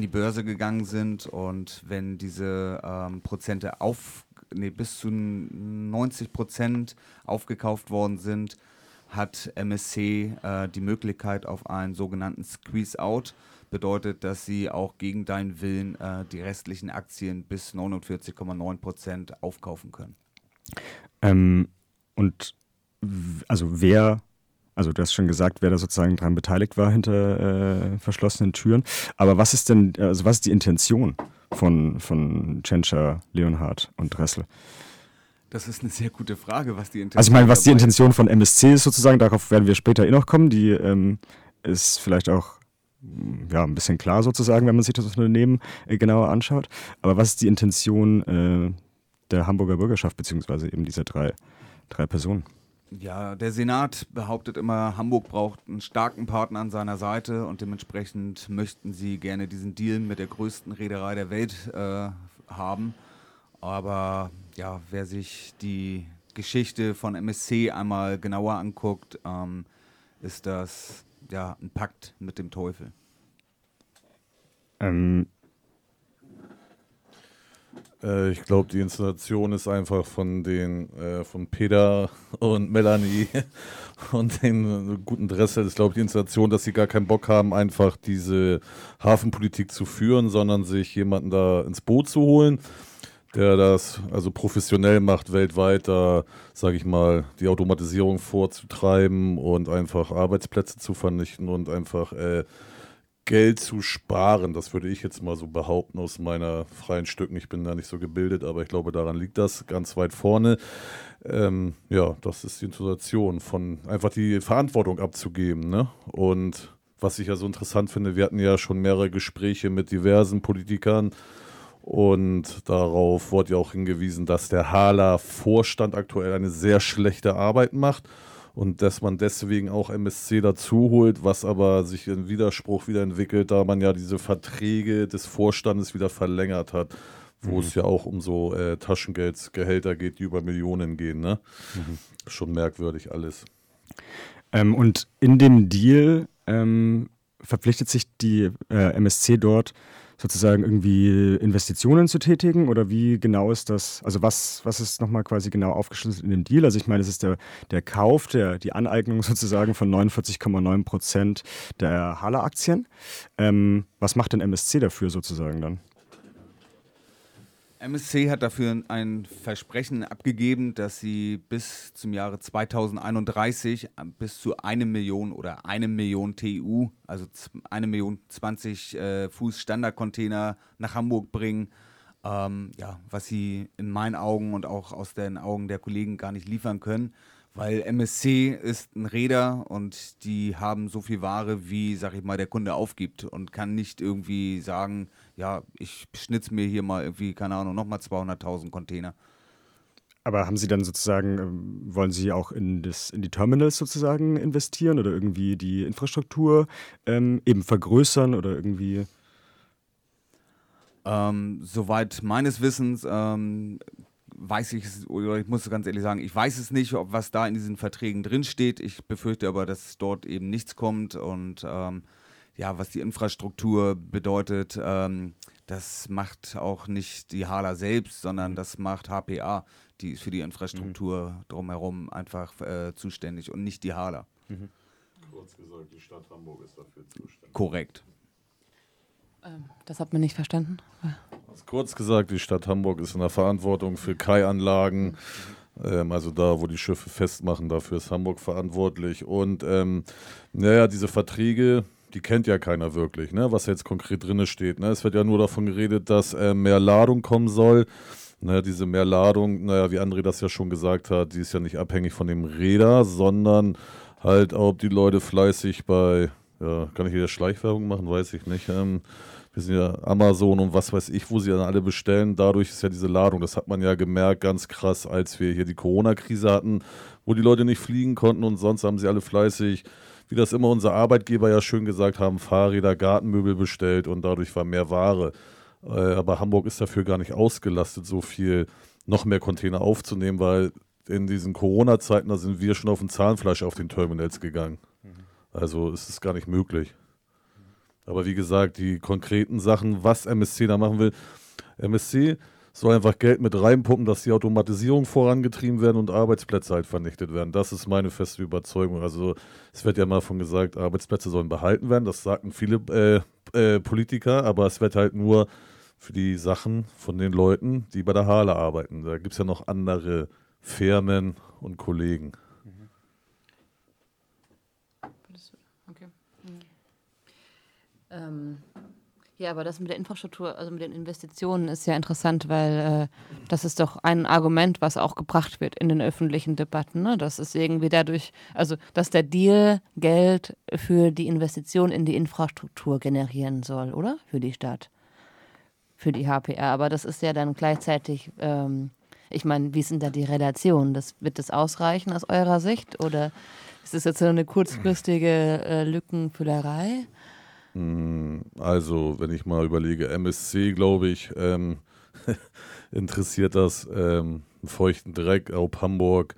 die Börse gegangen sind. Und wenn diese ähm, Prozente auf nee, bis zu 90 Prozent aufgekauft worden sind, hat MSC äh, die Möglichkeit auf einen sogenannten Squeeze-Out. Bedeutet, dass sie auch gegen deinen Willen äh, die restlichen Aktien bis 49,9 Prozent aufkaufen können. Ähm, und also wer also du hast schon gesagt, wer da sozusagen daran beteiligt war hinter äh, verschlossenen Türen. Aber was ist denn, also was ist die Intention von, von Tschentscher, Leonhardt und Dressel? Das ist eine sehr gute Frage, was die Intention Also ich meine, was die Intention von MSC ist sozusagen, darauf werden wir später eh noch kommen, die ähm, ist vielleicht auch ja, ein bisschen klar sozusagen, wenn man sich das Unternehmen äh, genauer anschaut. Aber was ist die Intention äh, der Hamburger Bürgerschaft, beziehungsweise eben dieser drei, drei Personen? Ja, der Senat behauptet immer, Hamburg braucht einen starken Partner an seiner Seite und dementsprechend möchten sie gerne diesen Deal mit der größten Reederei der Welt äh, haben. Aber ja, wer sich die Geschichte von MSC einmal genauer anguckt, ähm, ist das ja ein Pakt mit dem Teufel. Ähm, äh, ich glaube, die Installation ist einfach von den äh, von Peter und Melanie und den guten Dressel. Ich glaube, die Installation, dass sie gar keinen Bock haben, einfach diese Hafenpolitik zu führen, sondern sich jemanden da ins Boot zu holen, der das also professionell macht, weltweit da, sage ich mal, die Automatisierung vorzutreiben und einfach Arbeitsplätze zu vernichten und einfach äh, Geld zu sparen. Das würde ich jetzt mal so behaupten aus meiner freien Stücken. Ich bin da nicht so gebildet, aber ich glaube, daran liegt das ganz weit vorne. Ähm, ja, das ist die Situation von einfach die Verantwortung abzugeben. Ne? Und was ich ja so interessant finde, wir hatten ja schon mehrere Gespräche mit diversen Politikern. Und darauf wurde ja auch hingewiesen, dass der Hala-Vorstand aktuell eine sehr schlechte Arbeit macht und dass man deswegen auch MSC dazu holt, was aber sich in Widerspruch wieder entwickelt, da man ja diese Verträge des Vorstandes wieder verlängert hat, wo mhm. es ja auch um so äh, Taschengeldgehälter geht, die über Millionen gehen. Ne? Mhm. Schon merkwürdig alles. Ähm, und in dem Deal ähm, verpflichtet sich die äh, MSC dort sozusagen irgendwie Investitionen zu tätigen oder wie genau ist das, also was, was ist nochmal quasi genau aufgeschlüsselt in dem Deal? Also ich meine, es ist der, der Kauf, der, die Aneignung sozusagen von 49,9 Prozent der Halle-Aktien. Ähm, was macht denn MSC dafür sozusagen dann? MSC hat dafür ein Versprechen abgegeben, dass sie bis zum Jahre 2031 äh, bis zu eine Million oder eine Million TU, also eine Million 20 äh, Fuß Standardcontainer nach Hamburg bringen. Ähm, ja, was sie in meinen Augen und auch aus den Augen der Kollegen gar nicht liefern können weil MSC ist ein Räder und die haben so viel Ware, wie, sag ich mal, der Kunde aufgibt und kann nicht irgendwie sagen, ja, ich schnitze mir hier mal irgendwie, keine Ahnung, nochmal 200.000 Container. Aber haben Sie dann sozusagen, ähm, wollen Sie auch in, das, in die Terminals sozusagen investieren oder irgendwie die Infrastruktur ähm, eben vergrößern oder irgendwie? Ähm, soweit meines Wissens ähm, weiß ich es, oder ich muss ganz ehrlich sagen, ich weiß es nicht, ob was da in diesen Verträgen drinsteht. Ich befürchte aber, dass dort eben nichts kommt und ähm, ja, was die Infrastruktur bedeutet, ähm, das macht auch nicht die Hala selbst, sondern das macht HPA, die ist für die Infrastruktur mhm. drumherum einfach äh, zuständig und nicht die Hala. Mhm. Kurz gesagt, die Stadt Hamburg ist dafür zuständig. Korrekt. Ähm, das hat man nicht verstanden. Also kurz gesagt, die Stadt Hamburg ist in der Verantwortung für Kai-Anlagen. Ähm, also da, wo die Schiffe festmachen, dafür ist Hamburg verantwortlich. Und ähm, naja, diese Verträge, die kennt ja keiner wirklich, ne? was jetzt konkret drin steht. Ne? Es wird ja nur davon geredet, dass äh, mehr Ladung kommen soll. Ne, diese Mehrladung, naja, wie André das ja schon gesagt hat, die ist ja nicht abhängig von dem Räder, sondern halt, ob die Leute fleißig bei, ja, kann ich hier Schleichwerbung machen, weiß ich nicht. Ähm, wir sind ja Amazon und was weiß ich, wo sie dann alle bestellen. Dadurch ist ja diese Ladung, das hat man ja gemerkt, ganz krass, als wir hier die Corona-Krise hatten, wo die Leute nicht fliegen konnten und sonst haben sie alle fleißig, wie das immer unser Arbeitgeber ja schön gesagt haben, Fahrräder, Gartenmöbel bestellt und dadurch war mehr Ware. Äh, aber Hamburg ist dafür gar nicht ausgelastet, so viel noch mehr Container aufzunehmen, weil in diesen Corona-Zeiten, da sind wir schon auf dem Zahnfleisch auf den Terminals gegangen. Mhm. Also ist es gar nicht möglich. Aber wie gesagt, die konkreten Sachen, was MSC da machen will, MSC soll einfach Geld mit reinpumpen, dass die Automatisierung vorangetrieben werden und Arbeitsplätze halt vernichtet werden. Das ist meine feste Überzeugung. Also es wird ja mal von gesagt, Arbeitsplätze sollen behalten werden. Das sagten viele äh, äh, Politiker, aber es wird halt nur für die Sachen von den Leuten, die bei der Hahle arbeiten. Da gibt es ja noch andere Firmen und Kollegen. Ähm, ja, aber das mit der Infrastruktur, also mit den Investitionen ist ja interessant, weil äh, das ist doch ein Argument, was auch gebracht wird in den öffentlichen Debatten. Ne? Das ist irgendwie dadurch, also dass der Deal Geld für die Investition in die Infrastruktur generieren soll, oder? Für die Stadt, für die HPR. Aber das ist ja dann gleichzeitig, ähm, ich meine, wie sind da die Relationen? Das, wird das ausreichen aus eurer Sicht? Oder ist das jetzt so eine kurzfristige äh, Lückenfüllerei? Hm, also, wenn ich mal überlege, MSC, glaube ich, ähm, interessiert das ähm, feuchten Dreck, ob Hamburg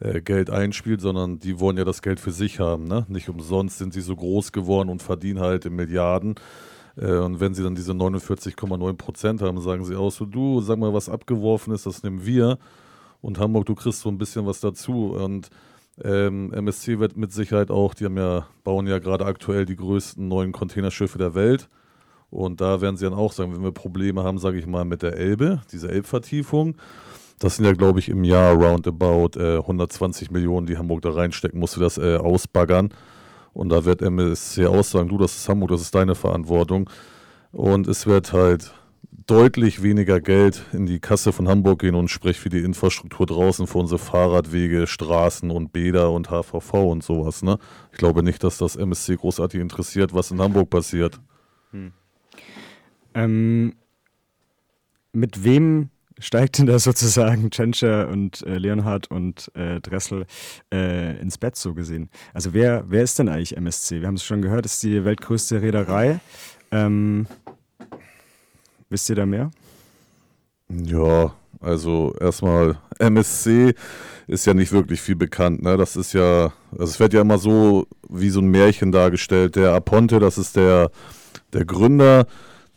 äh, Geld einspielt, sondern die wollen ja das Geld für sich haben. Ne? Nicht umsonst sind sie so groß geworden und verdienen halt in Milliarden. Äh, und wenn sie dann diese 49,9 Prozent haben, sagen sie aus, so, du, sag mal, was abgeworfen ist, das nehmen wir. Und Hamburg, du kriegst so ein bisschen was dazu. Und ähm, MSC wird mit Sicherheit auch, die haben ja, bauen ja gerade aktuell die größten neuen Containerschiffe der Welt. Und da werden sie dann auch sagen, wenn wir Probleme haben, sage ich mal, mit der Elbe, dieser Elbvertiefung, das sind ja, glaube ich, im Jahr roundabout äh, 120 Millionen, die Hamburg da reinstecken, musst du das äh, ausbaggern. Und da wird MSC auch sagen, du, das ist Hamburg, das ist deine Verantwortung. Und es wird halt deutlich weniger Geld in die Kasse von Hamburg gehen und sprich für die Infrastruktur draußen, für unsere Fahrradwege, Straßen und Bäder und HVV und sowas. Ne? Ich glaube nicht, dass das MSC großartig interessiert, was in Hamburg passiert. Hm. Ähm, mit wem steigt denn da sozusagen Tschentscher und äh, Leonhard und äh, Dressel äh, ins Bett so gesehen? Also wer, wer ist denn eigentlich MSC? Wir haben es schon gehört, ist die weltgrößte Reederei. Ähm, Wisst ihr da mehr? Ja, also erstmal MSC ist ja nicht wirklich viel bekannt. Ne? Das ist ja, also es wird ja immer so wie so ein Märchen dargestellt. Der Aponte, das ist der, der Gründer,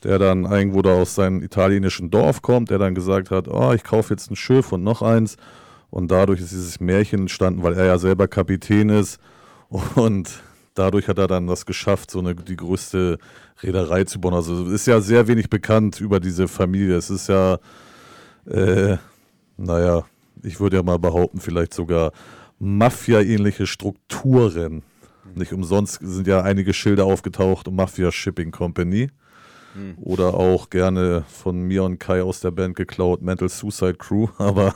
der dann irgendwo da aus seinem italienischen Dorf kommt, der dann gesagt hat, oh, ich kaufe jetzt ein Schiff und noch eins. Und dadurch ist dieses Märchen entstanden, weil er ja selber Kapitän ist. Und dadurch hat er dann das geschafft, so eine, die größte Reederei zu bauen. Also ist ja sehr wenig bekannt über diese Familie. Es ist ja, äh, naja, ich würde ja mal behaupten, vielleicht sogar Mafia-ähnliche Strukturen. Nicht umsonst sind ja einige Schilder aufgetaucht, Mafia Shipping Company. Hm. Oder auch gerne von mir und Kai aus der Band geklaut, Mental Suicide Crew. Aber,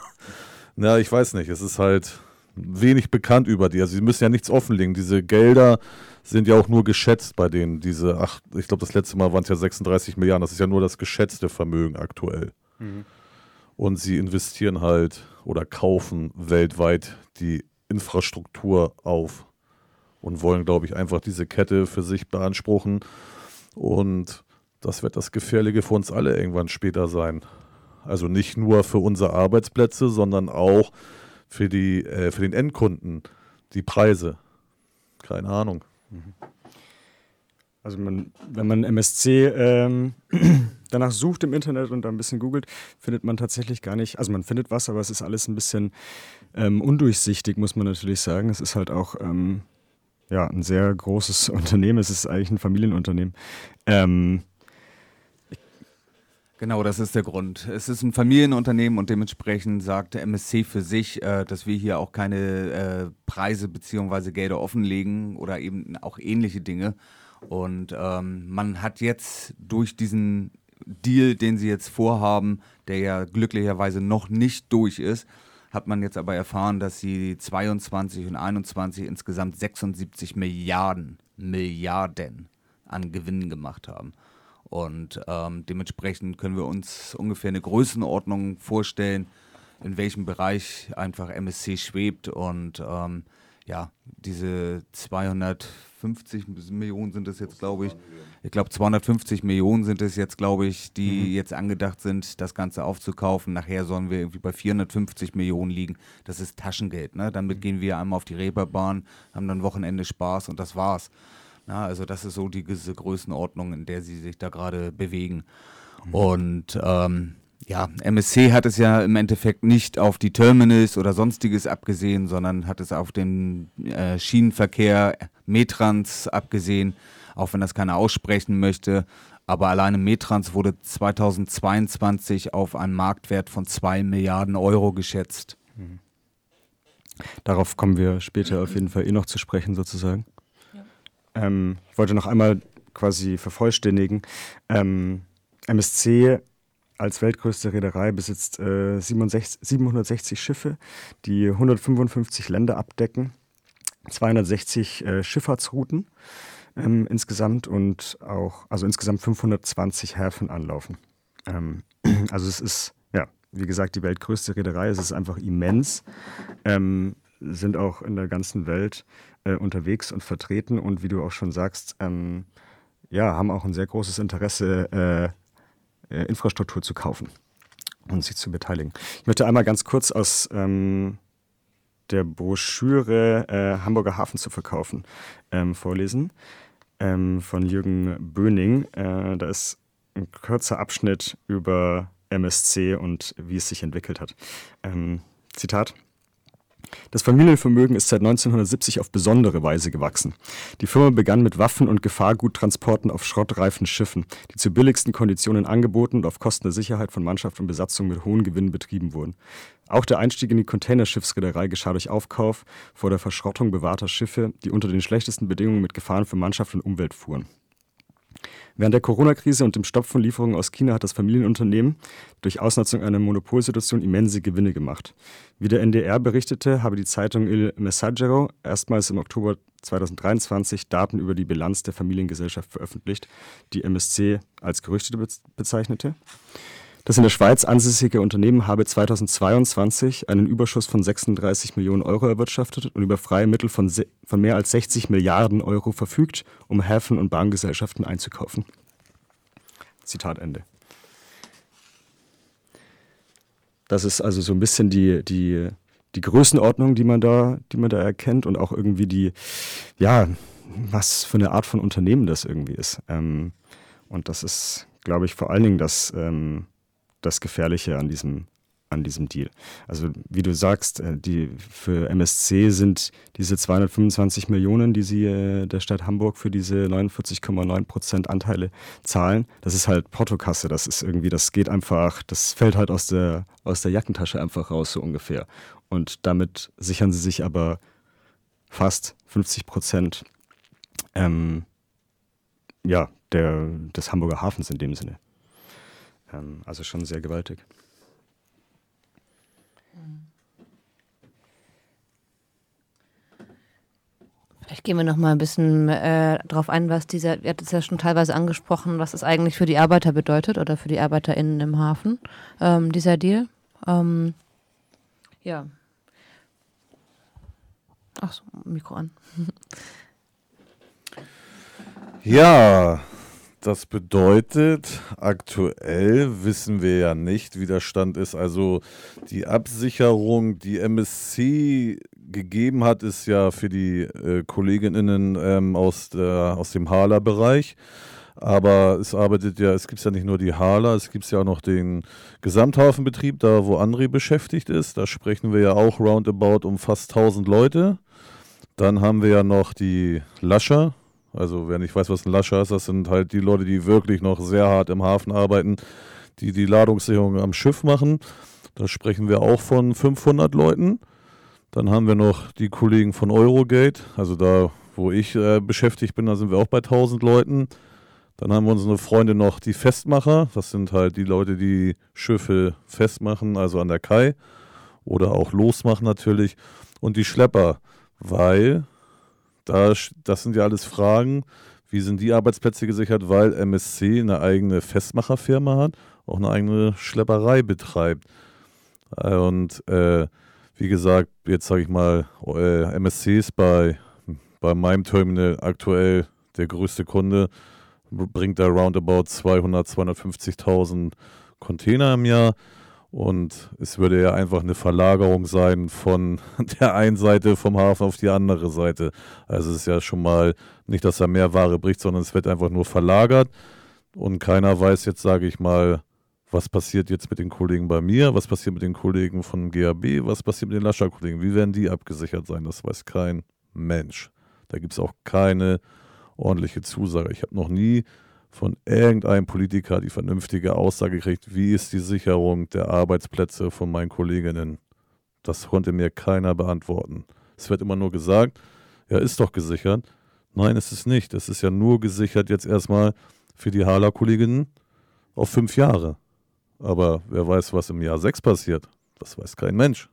na, ich weiß nicht, es ist halt wenig bekannt über die. Also sie müssen ja nichts offenlegen. Diese Gelder sind ja auch nur geschätzt bei denen. Diese acht, ich glaube, das letzte Mal waren es ja 36 Milliarden. Das ist ja nur das geschätzte Vermögen aktuell. Mhm. Und sie investieren halt oder kaufen weltweit die Infrastruktur auf und wollen, glaube ich, einfach diese Kette für sich beanspruchen. Und das wird das Gefährliche für uns alle irgendwann später sein. Also nicht nur für unsere Arbeitsplätze, sondern auch für, die, äh, für den Endkunden, die Preise. Keine Ahnung. Also man, wenn man MSC ähm, danach sucht im Internet und da ein bisschen googelt, findet man tatsächlich gar nicht, also man findet was, aber es ist alles ein bisschen ähm, undurchsichtig, muss man natürlich sagen. Es ist halt auch ähm, ja, ein sehr großes Unternehmen, es ist eigentlich ein Familienunternehmen. Genau, das ist der Grund. Es ist ein Familienunternehmen und dementsprechend sagt der MSC für sich, äh, dass wir hier auch keine äh, Preise bzw. Gelder offenlegen oder eben auch ähnliche Dinge. Und ähm, man hat jetzt durch diesen Deal, den sie jetzt vorhaben, der ja glücklicherweise noch nicht durch ist, hat man jetzt aber erfahren, dass sie 22 und 21 insgesamt 76 Milliarden, Milliarden an Gewinnen gemacht haben. Und ähm, dementsprechend können wir uns ungefähr eine Größenordnung vorstellen, in welchem Bereich einfach MSC schwebt. Und ähm, ja, diese 250 Millionen sind es jetzt, glaube ich. Ich glaube, 250 Millionen sind es jetzt, glaube ich, die mhm. jetzt angedacht sind, das Ganze aufzukaufen. Nachher sollen wir irgendwie bei 450 Millionen liegen. Das ist Taschengeld. Ne? Damit mhm. gehen wir einmal auf die Reeperbahn, haben dann Wochenende Spaß und das war's. Ja, also das ist so die, diese Größenordnung, in der sie sich da gerade bewegen. Mhm. Und ähm, ja, MSC hat es ja im Endeffekt nicht auf die Terminals oder sonstiges abgesehen, sondern hat es auf den äh, Schienenverkehr, Metrans abgesehen, auch wenn das keiner aussprechen möchte. Aber alleine Metrans wurde 2022 auf einen Marktwert von 2 Milliarden Euro geschätzt. Mhm. Darauf kommen wir später auf jeden Fall eh noch zu sprechen, sozusagen. Ähm, ich wollte noch einmal quasi vervollständigen. Ähm, MSC als weltgrößte Reederei besitzt äh, 67, 760 Schiffe, die 155 Länder abdecken, 260 äh, Schifffahrtsrouten ähm, insgesamt und auch, also insgesamt 520 Häfen anlaufen. Ähm, also es ist, ja, wie gesagt, die weltgrößte Reederei. Es ist einfach immens. Ähm, sind auch in der ganzen Welt äh, unterwegs und vertreten und wie du auch schon sagst, ähm, ja, haben auch ein sehr großes Interesse, äh, äh, Infrastruktur zu kaufen und sich zu beteiligen. Ich möchte einmal ganz kurz aus ähm, der Broschüre äh, Hamburger Hafen zu verkaufen ähm, vorlesen ähm, von Jürgen Böning. Äh, da ist ein kurzer Abschnitt über MSC und wie es sich entwickelt hat. Ähm, Zitat. Das Familienvermögen ist seit 1970 auf besondere Weise gewachsen. Die Firma begann mit Waffen- und Gefahrguttransporten auf schrottreifen Schiffen, die zu billigsten Konditionen angeboten und auf Kosten der Sicherheit von Mannschaft und Besatzung mit hohen Gewinnen betrieben wurden. Auch der Einstieg in die Containerschiffsreederei geschah durch Aufkauf vor der Verschrottung bewahrter Schiffe, die unter den schlechtesten Bedingungen mit Gefahren für Mannschaft und Umwelt fuhren. Während der Corona-Krise und dem Stopp von Lieferungen aus China hat das Familienunternehmen durch Ausnutzung einer Monopolsituation immense Gewinne gemacht. Wie der NDR berichtete, habe die Zeitung Il Messaggero erstmals im Oktober 2023 Daten über die Bilanz der Familiengesellschaft veröffentlicht, die MSC als Gerüchte bezeichnete. Das in der Schweiz ansässige Unternehmen habe 2022 einen Überschuss von 36 Millionen Euro erwirtschaftet und über freie Mittel von, von mehr als 60 Milliarden Euro verfügt, um Häfen und Bahngesellschaften einzukaufen. Zitat Ende. Das ist also so ein bisschen die, die, die Größenordnung, die man, da, die man da erkennt und auch irgendwie die, ja, was für eine Art von Unternehmen das irgendwie ist. Ähm, und das ist, glaube ich, vor allen Dingen das, ähm, das Gefährliche an diesem, an diesem Deal. Also wie du sagst, äh, die, für MSC sind diese 225 Millionen, die sie äh, der Stadt Hamburg für diese 49,9 Prozent Anteile zahlen, das ist halt Portokasse. Das ist irgendwie, das geht einfach, das fällt halt aus der, aus der Jackentasche einfach raus, so ungefähr. Und damit sichern sie sich aber fast 50 Prozent ähm, ja, der, des Hamburger Hafens in dem Sinne. Also schon sehr gewaltig. Vielleicht gehen wir noch mal ein bisschen äh, darauf ein, was dieser, ihr habt es ja schon teilweise angesprochen, was es eigentlich für die Arbeiter bedeutet oder für die ArbeiterInnen im Hafen, ähm, dieser Deal. Ähm, ja. Ach so, Mikro an. ja, Das bedeutet, aktuell wissen wir ja nicht, wie der Stand ist. Also die Absicherung, die MSC gegeben hat, ist ja für die äh, Kolleginnen ähm, aus, der, aus dem Hala-Bereich. Aber es arbeitet ja, es gibt ja nicht nur die Hala, es gibt ja auch noch den Gesamthafenbetrieb, da wo André beschäftigt ist. Da sprechen wir ja auch roundabout um fast 1000 Leute. Dann haben wir ja noch die Lascher. Also wer nicht weiß, was ein Lascher ist, das sind halt die Leute, die wirklich noch sehr hart im Hafen arbeiten, die die Ladungssicherung am Schiff machen. Da sprechen wir auch von 500 Leuten. Dann haben wir noch die Kollegen von Eurogate, also da, wo ich äh, beschäftigt bin, da sind wir auch bei 1000 Leuten. Dann haben wir unsere Freunde noch die Festmacher. Das sind halt die Leute, die Schiffe festmachen, also an der Kai oder auch losmachen natürlich. Und die Schlepper, weil da, das sind ja alles Fragen, wie sind die Arbeitsplätze gesichert, weil MSC eine eigene Festmacherfirma hat, auch eine eigene Schlepperei betreibt. Und äh, wie gesagt, jetzt sage ich mal, äh, MSC ist bei, bei meinem Terminal aktuell der größte Kunde bringt da roundabout 200, 250.000 Container im Jahr. Und es würde ja einfach eine Verlagerung sein von der einen Seite vom Hafen auf die andere Seite. Also es ist ja schon mal nicht, dass da mehr Ware bricht, sondern es wird einfach nur verlagert. Und keiner weiß jetzt, sage ich mal, was passiert jetzt mit den Kollegen bei mir, was passiert mit den Kollegen von GAB, was passiert mit den Lascher-Kollegen, wie werden die abgesichert sein, das weiß kein Mensch. Da gibt es auch keine ordentliche Zusage. Ich habe noch nie von irgendeinem Politiker die vernünftige Aussage gekriegt, wie ist die Sicherung der Arbeitsplätze von meinen Kolleginnen. Das konnte mir keiner beantworten. Es wird immer nur gesagt, ja, ist doch gesichert. Nein, es ist nicht. Es ist ja nur gesichert jetzt erstmal für die Hala-Kolleginnen auf fünf Jahre. Aber wer weiß, was im Jahr sechs passiert, das weiß kein Mensch.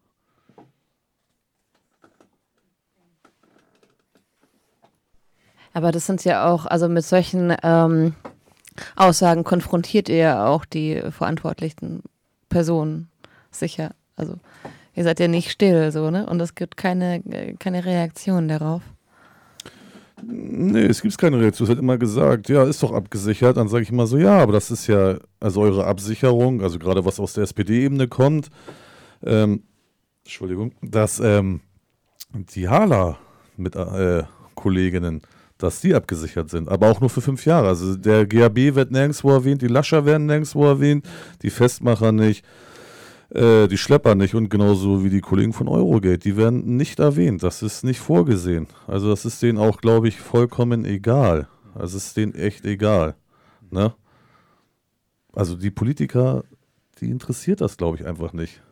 Aber das sind ja auch, also mit solchen ähm, Aussagen konfrontiert ihr ja auch die verantwortlichen Personen sicher. Also ihr seid ja nicht still so, ne? Und es gibt keine, keine Reaktion darauf. Nee, es gibt keine Reaktion. Es wird immer gesagt, ja, ist doch abgesichert. Dann sage ich immer so, ja, aber das ist ja, also eure Absicherung, also gerade was aus der SPD-Ebene kommt, ähm, Entschuldigung, dass ähm, die Hala mit äh, Kolleginnen dass die abgesichert sind, aber auch nur für fünf Jahre. Also der GAB wird nirgendwo erwähnt, die Lascher werden nirgendwo erwähnt, die Festmacher nicht, äh, die Schlepper nicht und genauso wie die Kollegen von Eurogate, die werden nicht erwähnt. Das ist nicht vorgesehen. Also das ist denen auch, glaube ich, vollkommen egal. Also es ist denen echt egal. Ne? Also die Politiker, die interessiert das, glaube ich, einfach nicht.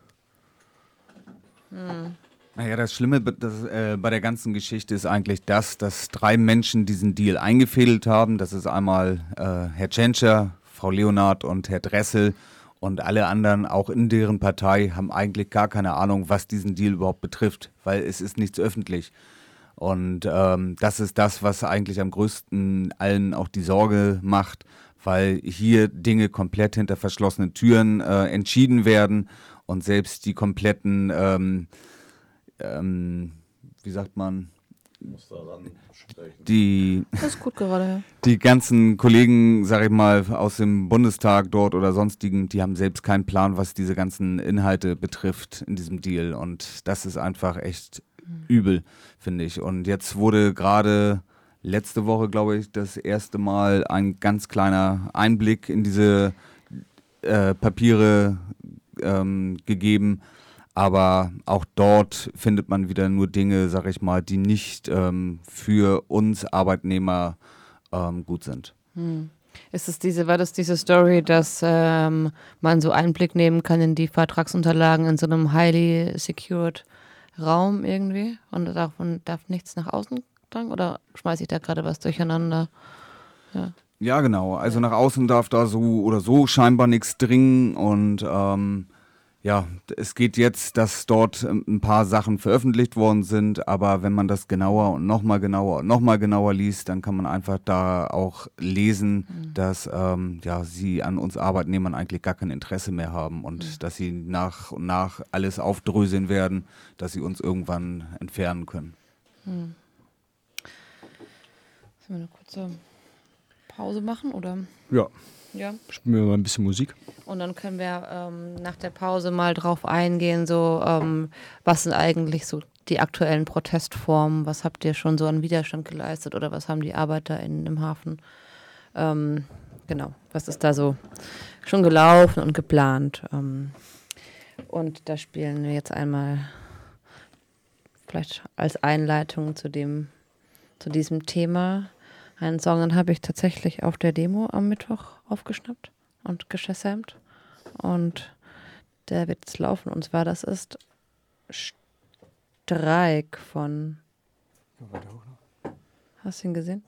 Hm. Naja, das Schlimme das, äh, bei der ganzen Geschichte ist eigentlich das, dass drei Menschen diesen Deal eingefädelt haben. Das ist einmal äh, Herr Tschentscher, Frau Leonard und Herr Dressel. Und alle anderen, auch in deren Partei, haben eigentlich gar keine Ahnung, was diesen Deal überhaupt betrifft, weil es ist nichts öffentlich. Und ähm, das ist das, was eigentlich am größten allen auch die Sorge macht, weil hier Dinge komplett hinter verschlossenen Türen äh, entschieden werden und selbst die kompletten ähm, ähm, wie sagt man, die, das ist gut gerade, ja. die ganzen Kollegen, sag ich mal, aus dem Bundestag dort oder sonstigen, die haben selbst keinen Plan, was diese ganzen Inhalte betrifft in diesem Deal. Und das ist einfach echt mhm. übel, finde ich. Und jetzt wurde gerade letzte Woche, glaube ich, das erste Mal ein ganz kleiner Einblick in diese äh, Papiere ähm, gegeben aber auch dort findet man wieder nur Dinge, sag ich mal, die nicht ähm, für uns Arbeitnehmer ähm, gut sind. Hm. Ist es diese, war das diese Story, dass ähm, man so Einblick nehmen kann in die Vertragsunterlagen in so einem highly secured Raum irgendwie und davon darf nichts nach außen drangen? Oder schmeiße ich da gerade was durcheinander? Ja. ja genau. Also nach außen darf da so oder so scheinbar nichts dringen und ähm, ja, es geht jetzt, dass dort ähm, ein paar Sachen veröffentlicht worden sind, aber wenn man das genauer und nochmal genauer und nochmal genauer liest, dann kann man einfach da auch lesen, mhm. dass ähm, ja, sie an uns Arbeitnehmern eigentlich gar kein Interesse mehr haben und mhm. dass sie nach und nach alles aufdröseln werden, dass sie uns irgendwann entfernen können. Mhm. Eine kurze Pause machen, oder? Ja, Ja. spielen wir mal ein bisschen Musik. Und dann können wir ähm, nach der Pause mal drauf eingehen, so ähm, was sind eigentlich so die aktuellen Protestformen, was habt ihr schon so an Widerstand geleistet oder was haben die ArbeiterInnen im Hafen, ähm, genau, was ist da so schon gelaufen und geplant. Ähm, und da spielen wir jetzt einmal vielleicht als Einleitung zu dem, zu diesem Thema einen Song, den habe ich tatsächlich auf der Demo am Mittwoch aufgeschnappt und geschassamt. Und der wird jetzt laufen. Und zwar, das ist Streik von. Hast du ihn gesehen?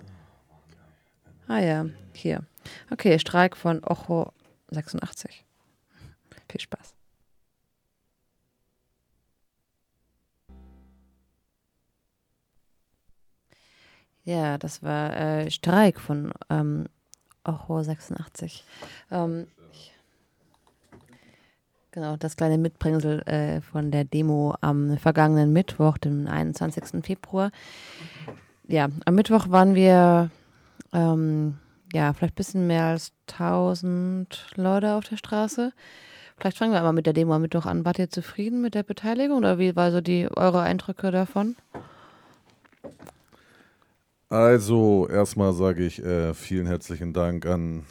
Ah ja, hier. Okay, Streik von Ocho 86. Viel Spaß. Ja, das war äh, Streik von ähm, Ocho 86. Ähm, ich, genau, das kleine Mitbringsel äh, von der Demo am vergangenen Mittwoch, dem 21. Februar. Ja, am Mittwoch waren wir ähm, ja vielleicht ein bisschen mehr als 1000 Leute auf der Straße. Vielleicht fangen wir einmal mit der Demo am Mittwoch an. Wart ihr zufrieden mit der Beteiligung oder wie war so die eure Eindrücke davon? Also, erstmal sage ich äh, vielen herzlichen Dank an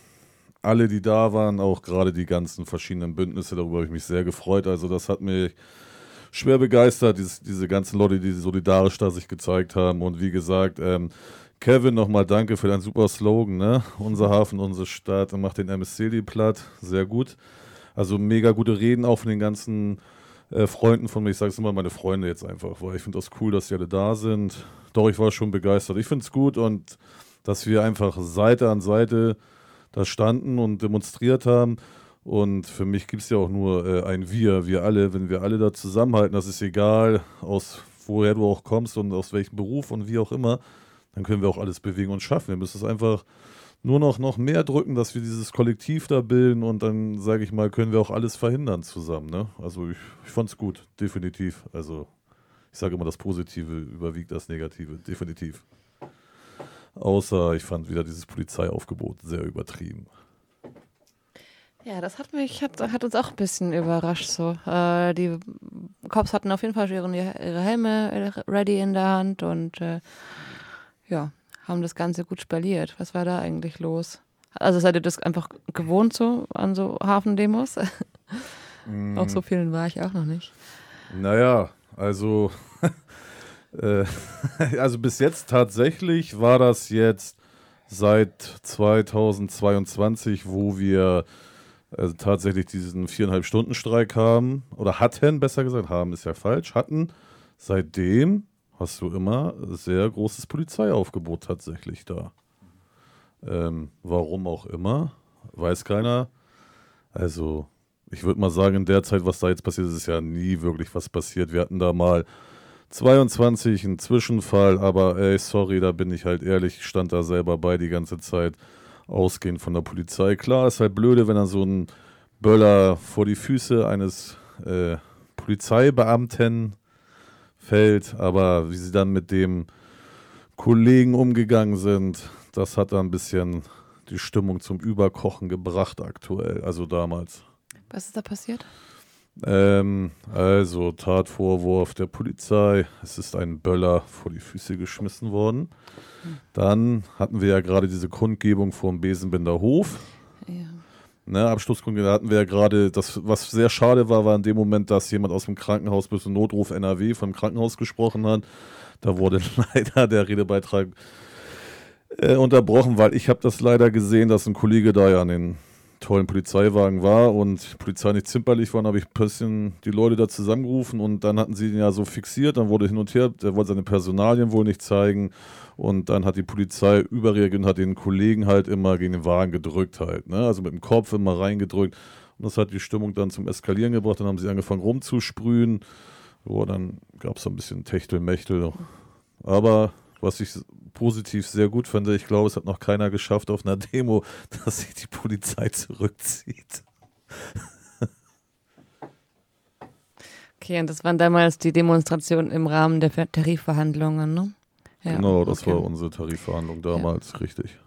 alle, die da waren, auch gerade die ganzen verschiedenen Bündnisse. Darüber habe ich mich sehr gefreut. Also, das hat mich schwer begeistert, dieses, diese ganzen Leute, die solidarisch da sich gezeigt haben. Und wie gesagt, ähm, Kevin, nochmal danke für deinen super Slogan. Ne? Unser Hafen, unsere Stadt, macht den MSC platt. Sehr gut. Also, mega gute Reden auch von den ganzen äh, Freunden von mir. Ich sage es immer meine Freunde jetzt einfach, weil ich finde das cool, dass die alle da sind. Doch, ich war schon begeistert. Ich finde es gut und dass wir einfach Seite an Seite da standen und demonstriert haben. Und für mich gibt es ja auch nur äh, ein Wir, wir alle. Wenn wir alle da zusammenhalten, das ist egal, aus woher du auch kommst und aus welchem Beruf und wie auch immer, dann können wir auch alles bewegen und schaffen. Wir müssen es einfach nur noch, noch mehr drücken, dass wir dieses Kollektiv da bilden und dann, sage ich mal, können wir auch alles verhindern zusammen. Ne? Also ich, ich fand es gut, definitiv. Also ich sage immer, das Positive überwiegt das Negative, definitiv. Außer ich fand wieder dieses Polizeiaufgebot sehr übertrieben. Ja, das hat mich, hat, hat uns auch ein bisschen überrascht. So. Äh, die Cops hatten auf jeden Fall ihre, ihre Helme ready in der Hand und äh, ja, haben das Ganze gut spaliert. Was war da eigentlich los? Also seid ihr das einfach gewohnt so an so Hafendemos? Mm. Auf so vielen war ich auch noch nicht. Naja, also, äh, also bis jetzt tatsächlich war das jetzt seit 2022, wo wir äh, tatsächlich diesen viereinhalb Stunden Streik haben oder hatten, besser gesagt, haben ist ja falsch, hatten. Seitdem hast du immer sehr großes Polizeiaufgebot tatsächlich da. Ähm, warum auch immer, weiß keiner. Also, ich würde mal sagen, in der Zeit, was da jetzt passiert ist, ist ja nie wirklich was passiert. Wir hatten da mal 22 einen Zwischenfall, aber ey, sorry, da bin ich halt ehrlich, ich stand da selber bei die ganze Zeit, ausgehend von der Polizei. Klar, ist halt blöde, wenn dann so ein Böller vor die Füße eines äh, Polizeibeamten fällt, aber wie sie dann mit dem Kollegen umgegangen sind, das hat da ein bisschen die Stimmung zum Überkochen gebracht aktuell, also damals. Was ist da passiert? Ähm, also Tatvorwurf der Polizei, es ist ein Böller vor die Füße geschmissen worden. Dann hatten wir ja gerade diese Kundgebung vom Besenbinder Hof. Ne, da hatten wir ja gerade, das, was sehr schade war, war in dem Moment, dass jemand aus dem Krankenhaus bis zum Notruf NRW vom Krankenhaus gesprochen hat. Da wurde leider der Redebeitrag äh, unterbrochen, weil ich habe das leider gesehen, dass ein Kollege da ja an den tollen Polizeiwagen war und die Polizei nicht zimperlich war, habe ich ein bisschen die Leute da zusammengerufen und dann hatten sie ihn ja so fixiert, dann wurde hin und her, der wollte seine Personalien wohl nicht zeigen und dann hat die Polizei überreagiert und hat den Kollegen halt immer gegen den Wagen gedrückt halt, ne? also mit dem Kopf immer reingedrückt und das hat die Stimmung dann zum Eskalieren gebracht, dann haben sie angefangen rumzusprühen, so, dann gab es so ein bisschen Techtelmechtel, aber was ich positiv sehr gut finde. Ich glaube, es hat noch keiner geschafft auf einer Demo, dass sich die Polizei zurückzieht. Okay, und das waren damals die Demonstrationen im Rahmen der Ver- Tarifverhandlungen, ne? Ja, genau, das okay. war unsere Tarifverhandlung damals, richtig.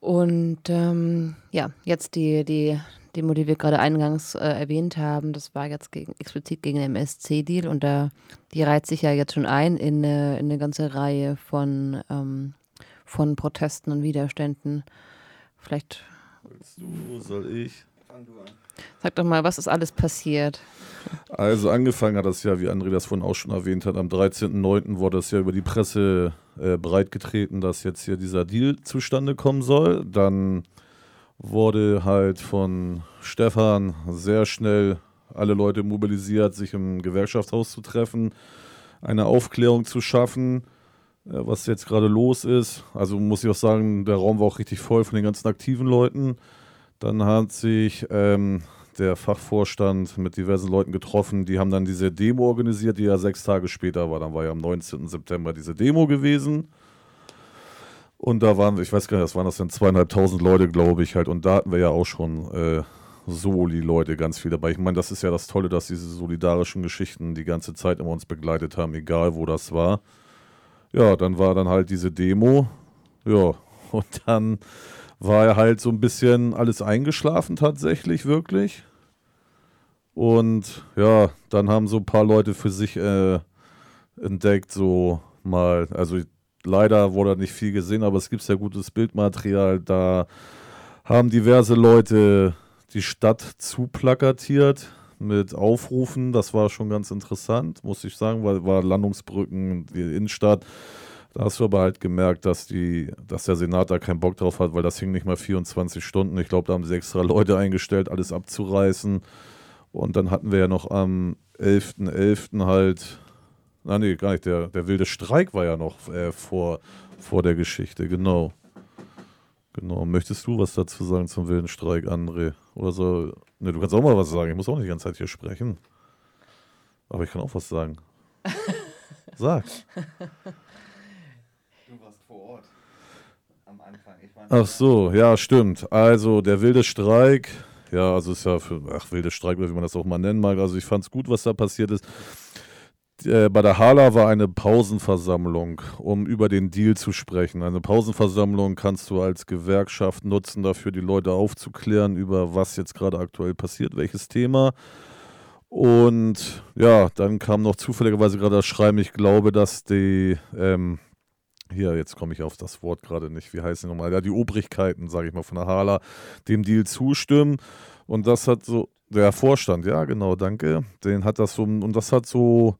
Und ähm, ja, jetzt die, die Demo, die wir gerade eingangs äh, erwähnt haben, das war jetzt gegen, explizit gegen den MSC-Deal und da die reiht sich ja jetzt schon ein in eine, in eine ganze Reihe von, ähm, von Protesten und Widerständen. Vielleicht. Willst du, soll ich? Fang du an. Sag doch mal, was ist alles passiert? Also angefangen hat das ja, wie André das vorhin auch schon erwähnt hat, am 13.09. wurde es ja über die Presse äh, breitgetreten, dass jetzt hier dieser Deal zustande kommen soll. Dann wurde halt von Stefan sehr schnell alle Leute mobilisiert, sich im Gewerkschaftshaus zu treffen, eine Aufklärung zu schaffen, äh, was jetzt gerade los ist. Also muss ich auch sagen, der Raum war auch richtig voll von den ganzen aktiven Leuten. Dann hat sich ähm, der Fachvorstand mit diversen Leuten getroffen. Die haben dann diese Demo organisiert, die ja sechs Tage später war. Dann war ja am 19. September diese Demo gewesen. Und da waren, ich weiß gar nicht, das waren das dann zweieinhalbtausend Leute, glaube ich halt. Und da hatten wir ja auch schon äh, Soli-Leute ganz viel dabei. Ich meine, das ist ja das Tolle, dass diese solidarischen Geschichten die ganze Zeit immer uns begleitet haben, egal wo das war. Ja, dann war dann halt diese Demo. Ja, und dann war halt so ein bisschen alles eingeschlafen tatsächlich, wirklich. Und ja, dann haben so ein paar Leute für sich äh, entdeckt, so mal, also leider wurde nicht viel gesehen, aber es gibt ja gutes Bildmaterial. Da haben diverse Leute die Stadt zuplakatiert mit Aufrufen. Das war schon ganz interessant, muss ich sagen, weil war Landungsbrücken, die Innenstadt. Da hast du aber halt gemerkt, dass, die, dass der Senat da keinen Bock drauf hat, weil das hing nicht mal 24 Stunden. Ich glaube, da haben sie extra Leute eingestellt, alles abzureißen. Und dann hatten wir ja noch am 11.11. .11. halt Ah, nee, gar nicht. Der, der wilde Streik war ja noch äh, vor, vor der Geschichte, genau. Genau. Möchtest du was dazu sagen zum wilden Streik, André? Oder so? Ne, du kannst auch mal was sagen. Ich muss auch nicht die ganze Zeit hier sprechen. Aber ich kann auch was sagen. Sag. Du warst vor Ort. Am Anfang. Ach so, ja, stimmt. Also, der wilde Streik. Ja, also ist ja für, ach, wilde Streik, wie man das auch mal nennen mag. Also, ich fand es gut, was da passiert ist. Äh, bei der Hala war eine Pausenversammlung, um über den Deal zu sprechen. Eine Pausenversammlung kannst du als Gewerkschaft nutzen, dafür die Leute aufzuklären, über was jetzt gerade aktuell passiert, welches Thema. Und ja, dann kam noch zufälligerweise gerade das Schreiben, ich glaube, dass die, ähm, hier, jetzt komme ich auf das Wort gerade nicht, wie heißt die nochmal, ja, die Obrigkeiten, sage ich mal, von der Hala, dem Deal zustimmen. Und das hat so, der Vorstand, ja, genau, danke, den hat das so, und das hat so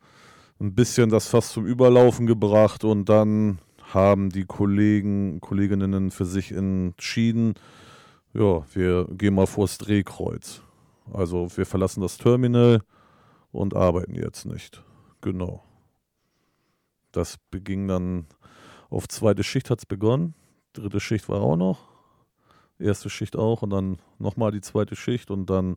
ein bisschen das fast zum Überlaufen gebracht und dann haben die Kollegen, Kolleginnen für sich entschieden, ja, wir gehen mal vors Drehkreuz. Also wir verlassen das Terminal und arbeiten jetzt nicht. Genau. Das beging dann auf zweite Schicht hat es begonnen. Dritte Schicht war auch noch. Erste Schicht auch und dann nochmal die zweite Schicht und dann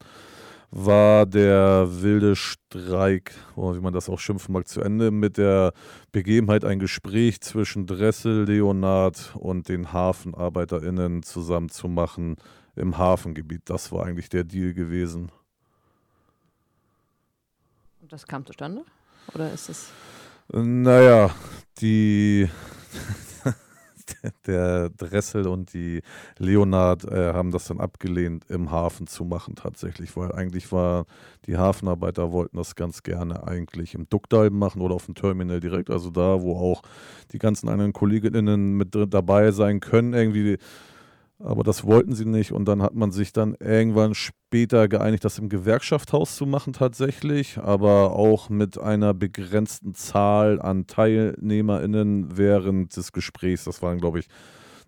war der wilde Streik, wie man das auch schimpfen mag, zu Ende mit der Begebenheit ein Gespräch zwischen Dressel, Leonard und den HafenarbeiterInnen zusammen zu machen im Hafengebiet. Das war eigentlich der Deal gewesen. Und das kam zustande? Oder ist es. Naja, die der Dressel und die Leonard äh, haben das dann abgelehnt, im Hafen zu machen tatsächlich, weil eigentlich war, die Hafenarbeiter wollten das ganz gerne eigentlich im Duckdal machen oder auf dem Terminal direkt, also da, wo auch die ganzen anderen Kolleginnen mit dabei sein können, irgendwie aber das wollten sie nicht und dann hat man sich dann irgendwann später geeinigt, das im Gewerkschaftshaus zu machen tatsächlich, aber auch mit einer begrenzten Zahl an TeilnehmerInnen während des Gesprächs. Das waren, glaube ich,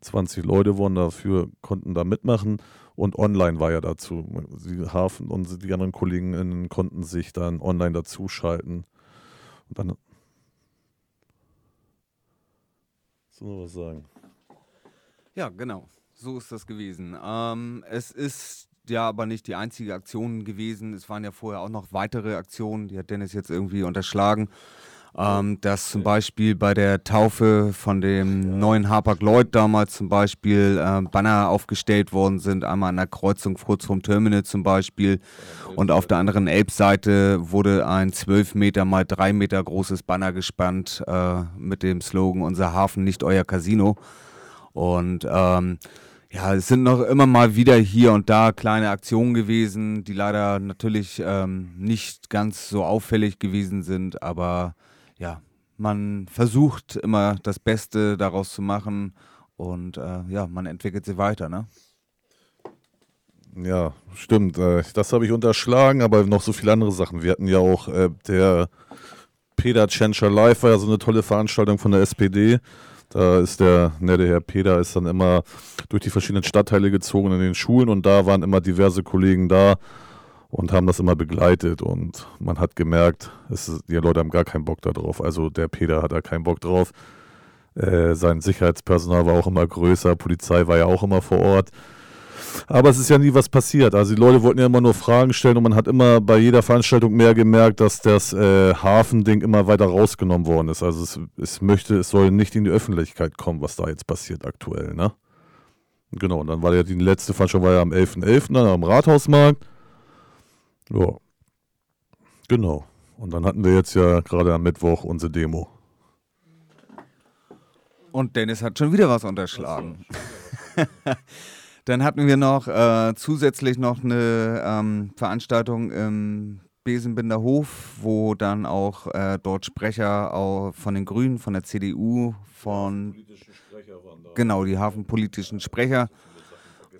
20 Leute wurden dafür, konnten da mitmachen und online war ja dazu. Die Hafen und die anderen KollegenInnen konnten sich dann online dazuschalten. Und dann. Soll noch was sagen? Ja, genau so ist das gewesen. Ähm, es ist ja aber nicht die einzige Aktion gewesen. Es waren ja vorher auch noch weitere Aktionen, die hat Dennis jetzt irgendwie unterschlagen. Ähm, dass zum Beispiel bei der Taufe von dem neuen Harper Lloyd damals zum Beispiel äh, Banner aufgestellt worden sind, einmal an der Kreuzung kurz vorm Terminal zum Beispiel und auf der anderen Elbseite wurde ein 12 Meter mal 3 Meter großes Banner gespannt äh, mit dem Slogan Unser Hafen, nicht euer Casino. Und ähm, Ja, es sind noch immer mal wieder hier und da kleine Aktionen gewesen, die leider natürlich ähm, nicht ganz so auffällig gewesen sind, aber ja, man versucht immer das Beste daraus zu machen und äh, ja, man entwickelt sie weiter, ne? Ja, stimmt. Äh, das habe ich unterschlagen, aber noch so viele andere Sachen. Wir hatten ja auch äh, der Peter Tschentscher Live, war ja so eine tolle Veranstaltung von der SPD. Da ist der nette Herr Peter ist dann immer durch die verschiedenen Stadtteile gezogen in den Schulen und da waren immer diverse Kollegen da und haben das immer begleitet und man hat gemerkt, es, die Leute haben gar keinen Bock darauf. Also der Peter hat da keinen Bock drauf. Äh, sein Sicherheitspersonal war auch immer größer, Polizei war ja auch immer vor Ort. Aber es ist ja nie was passiert. Also die Leute wollten ja immer nur Fragen stellen und man hat immer bei jeder Veranstaltung mehr gemerkt, dass das äh, Hafending immer weiter rausgenommen worden ist. Also es, es möchte, es soll nicht in die Öffentlichkeit kommen, was da jetzt passiert aktuell, ne? Genau, und dann war ja die letzte Veranstaltung war ja am 11.11. .11., dann am Rathausmarkt. Ja. Genau. Und dann hatten wir jetzt ja gerade am Mittwoch unsere Demo. Und Dennis hat schon wieder was unterschlagen. Dann hatten wir noch äh, zusätzlich noch eine ähm, Veranstaltung im Besenbinder Hof, wo dann auch äh, dort Sprecher auch von den Grünen, von der CDU, von genau die hafenpolitischen Sprecher.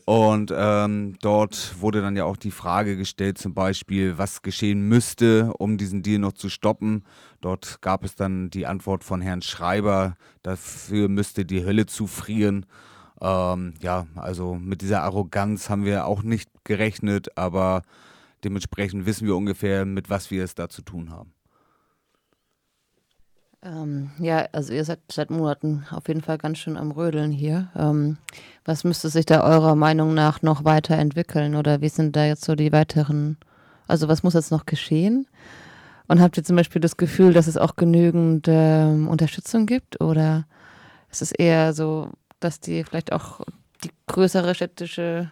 Und ähm, dort wurde dann ja auch die Frage gestellt, zum Beispiel, was geschehen müsste, um diesen Deal noch zu stoppen. Dort gab es dann die Antwort von Herrn Schreiber, dafür müsste die Hölle zufrieren. Ähm, ja, also mit dieser Arroganz haben wir auch nicht gerechnet, aber dementsprechend wissen wir ungefähr, mit was wir es da zu tun haben. Ähm, ja, also ihr seid seit Monaten auf jeden Fall ganz schön am Rödeln hier. Ähm, was müsste sich da eurer Meinung nach noch weiterentwickeln oder wie sind da jetzt so die weiteren, also was muss jetzt noch geschehen? Und habt ihr zum Beispiel das Gefühl, dass es auch genügend ähm, Unterstützung gibt oder ist es eher so, dass die vielleicht auch die größere städtische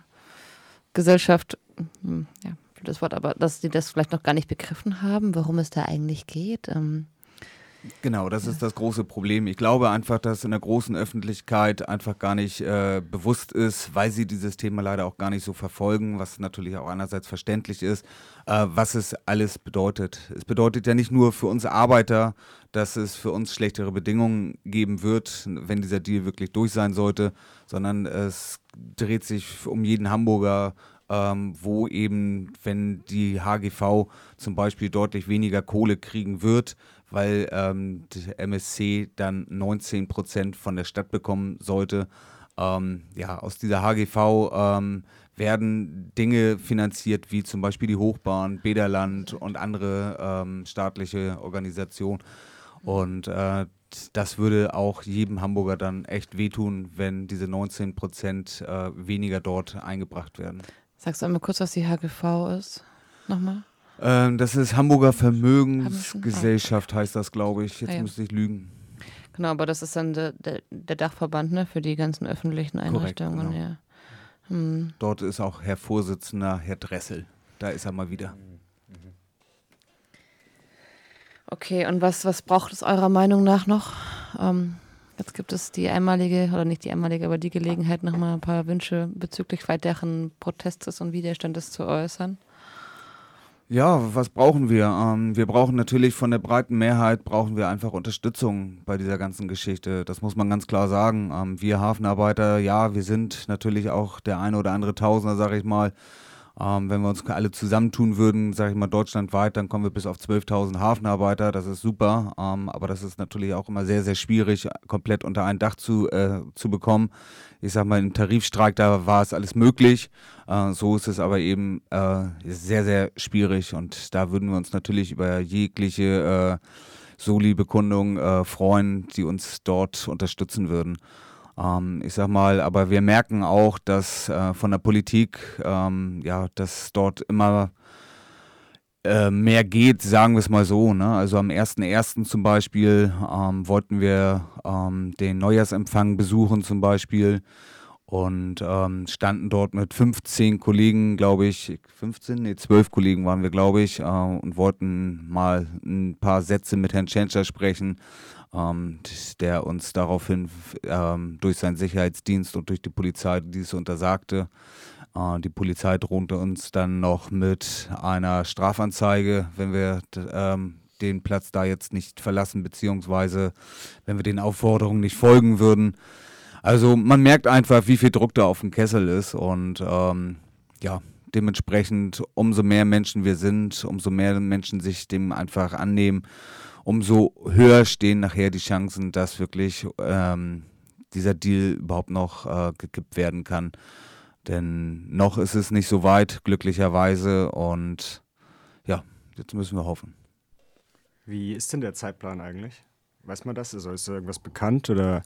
Gesellschaft, hm, ja, das Wort, aber dass die das vielleicht noch gar nicht begriffen haben, worum es da eigentlich geht. Ähm, Genau, das ist das große Problem. Ich glaube einfach, dass in der großen Öffentlichkeit einfach gar nicht äh, bewusst ist, weil sie dieses Thema leider auch gar nicht so verfolgen, was natürlich auch einerseits verständlich ist, äh, was es alles bedeutet. Es bedeutet ja nicht nur für uns Arbeiter, dass es für uns schlechtere Bedingungen geben wird, wenn dieser Deal wirklich durch sein sollte, sondern es dreht sich um jeden Hamburger, ähm, wo eben, wenn die HGV zum Beispiel deutlich weniger Kohle kriegen wird, weil ähm, MSC dann 19 Prozent von der Stadt bekommen sollte. Ähm, ja, aus dieser HGV ähm, werden Dinge finanziert, wie zum Beispiel die Hochbahn, Bederland und andere ähm, staatliche Organisationen. Und äh, das würde auch jedem Hamburger dann echt wehtun, wenn diese 19 Prozent äh, weniger dort eingebracht werden. Sagst du einmal kurz, was die HGV ist? Nochmal? Ähm, das ist Hamburger Vermögensgesellschaft, heißt das, glaube ich. Jetzt ah, ja. müsste ich lügen. Genau, aber das ist dann der, der, der Dachverband ne, für die ganzen öffentlichen Einrichtungen. Korrekt, genau. ja. hm. Dort ist auch Herr Vorsitzender, Herr Dressel. Da ist er mal wieder. Okay, und was, was braucht es eurer Meinung nach noch? Ähm, jetzt gibt es die einmalige, oder nicht die einmalige, aber die Gelegenheit, nochmal ein paar Wünsche bezüglich weiteren Protestes und Widerstandes zu äußern. Ja, was brauchen wir? Ähm, wir brauchen natürlich von der breiten Mehrheit brauchen wir einfach Unterstützung bei dieser ganzen Geschichte. Das muss man ganz klar sagen. Ähm, wir Hafenarbeiter, ja, wir sind natürlich auch der eine oder andere Tausender, sage ich mal. Ähm, wenn wir uns alle zusammentun würden, sage ich mal deutschlandweit, dann kommen wir bis auf 12.000 Hafenarbeiter. Das ist super, ähm, aber das ist natürlich auch immer sehr, sehr schwierig, komplett unter ein Dach zu, äh, zu bekommen. Ich sage mal, im Tarifstreik, da war es alles möglich. Äh, so ist es aber eben äh, sehr, sehr schwierig und da würden wir uns natürlich über jegliche äh, Soli-Bekundung äh, freuen, die uns dort unterstützen würden. Ähm, ich sag mal, aber wir merken auch, dass äh, von der Politik, ähm, ja, dass dort immer äh, mehr geht, sagen wir es mal so. Ne? Also am 1.1. zum Beispiel ähm, wollten wir ähm, den Neujahrsempfang besuchen zum Beispiel und ähm, standen dort mit 15 Kollegen, glaube ich, 15, nee, 12 Kollegen waren wir, glaube ich, äh, und wollten mal ein paar Sätze mit Herrn Tschentscher sprechen ähm, der uns daraufhin ähm, durch seinen Sicherheitsdienst und durch die Polizei dies untersagte. Äh, die Polizei drohte uns dann noch mit einer Strafanzeige, wenn wir ähm, den Platz da jetzt nicht verlassen, beziehungsweise wenn wir den Aufforderungen nicht folgen würden. Also man merkt einfach, wie viel Druck da auf dem Kessel ist und ähm, ja, dementsprechend umso mehr Menschen wir sind, umso mehr Menschen sich dem einfach annehmen, umso höher stehen nachher die Chancen, dass wirklich ähm, dieser Deal überhaupt noch äh, gekippt werden kann. Denn noch ist es nicht so weit, glücklicherweise. Und ja, jetzt müssen wir hoffen. Wie ist denn der Zeitplan eigentlich? Weiß man das? Also ist da irgendwas bekannt oder?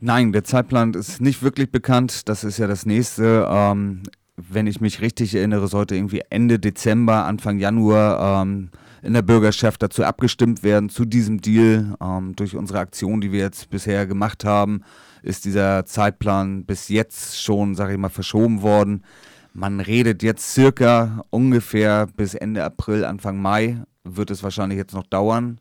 Nein, der Zeitplan ist nicht wirklich bekannt. Das ist ja das nächste. Ähm, wenn ich mich richtig erinnere, sollte irgendwie Ende Dezember, Anfang Januar ähm, in der Bürgerschaft dazu abgestimmt werden, zu diesem Deal. Ähm, durch unsere Aktion, die wir jetzt bisher gemacht haben, ist dieser Zeitplan bis jetzt schon, sage ich mal, verschoben worden. Man redet jetzt circa ungefähr bis Ende April, Anfang Mai wird es wahrscheinlich jetzt noch dauern.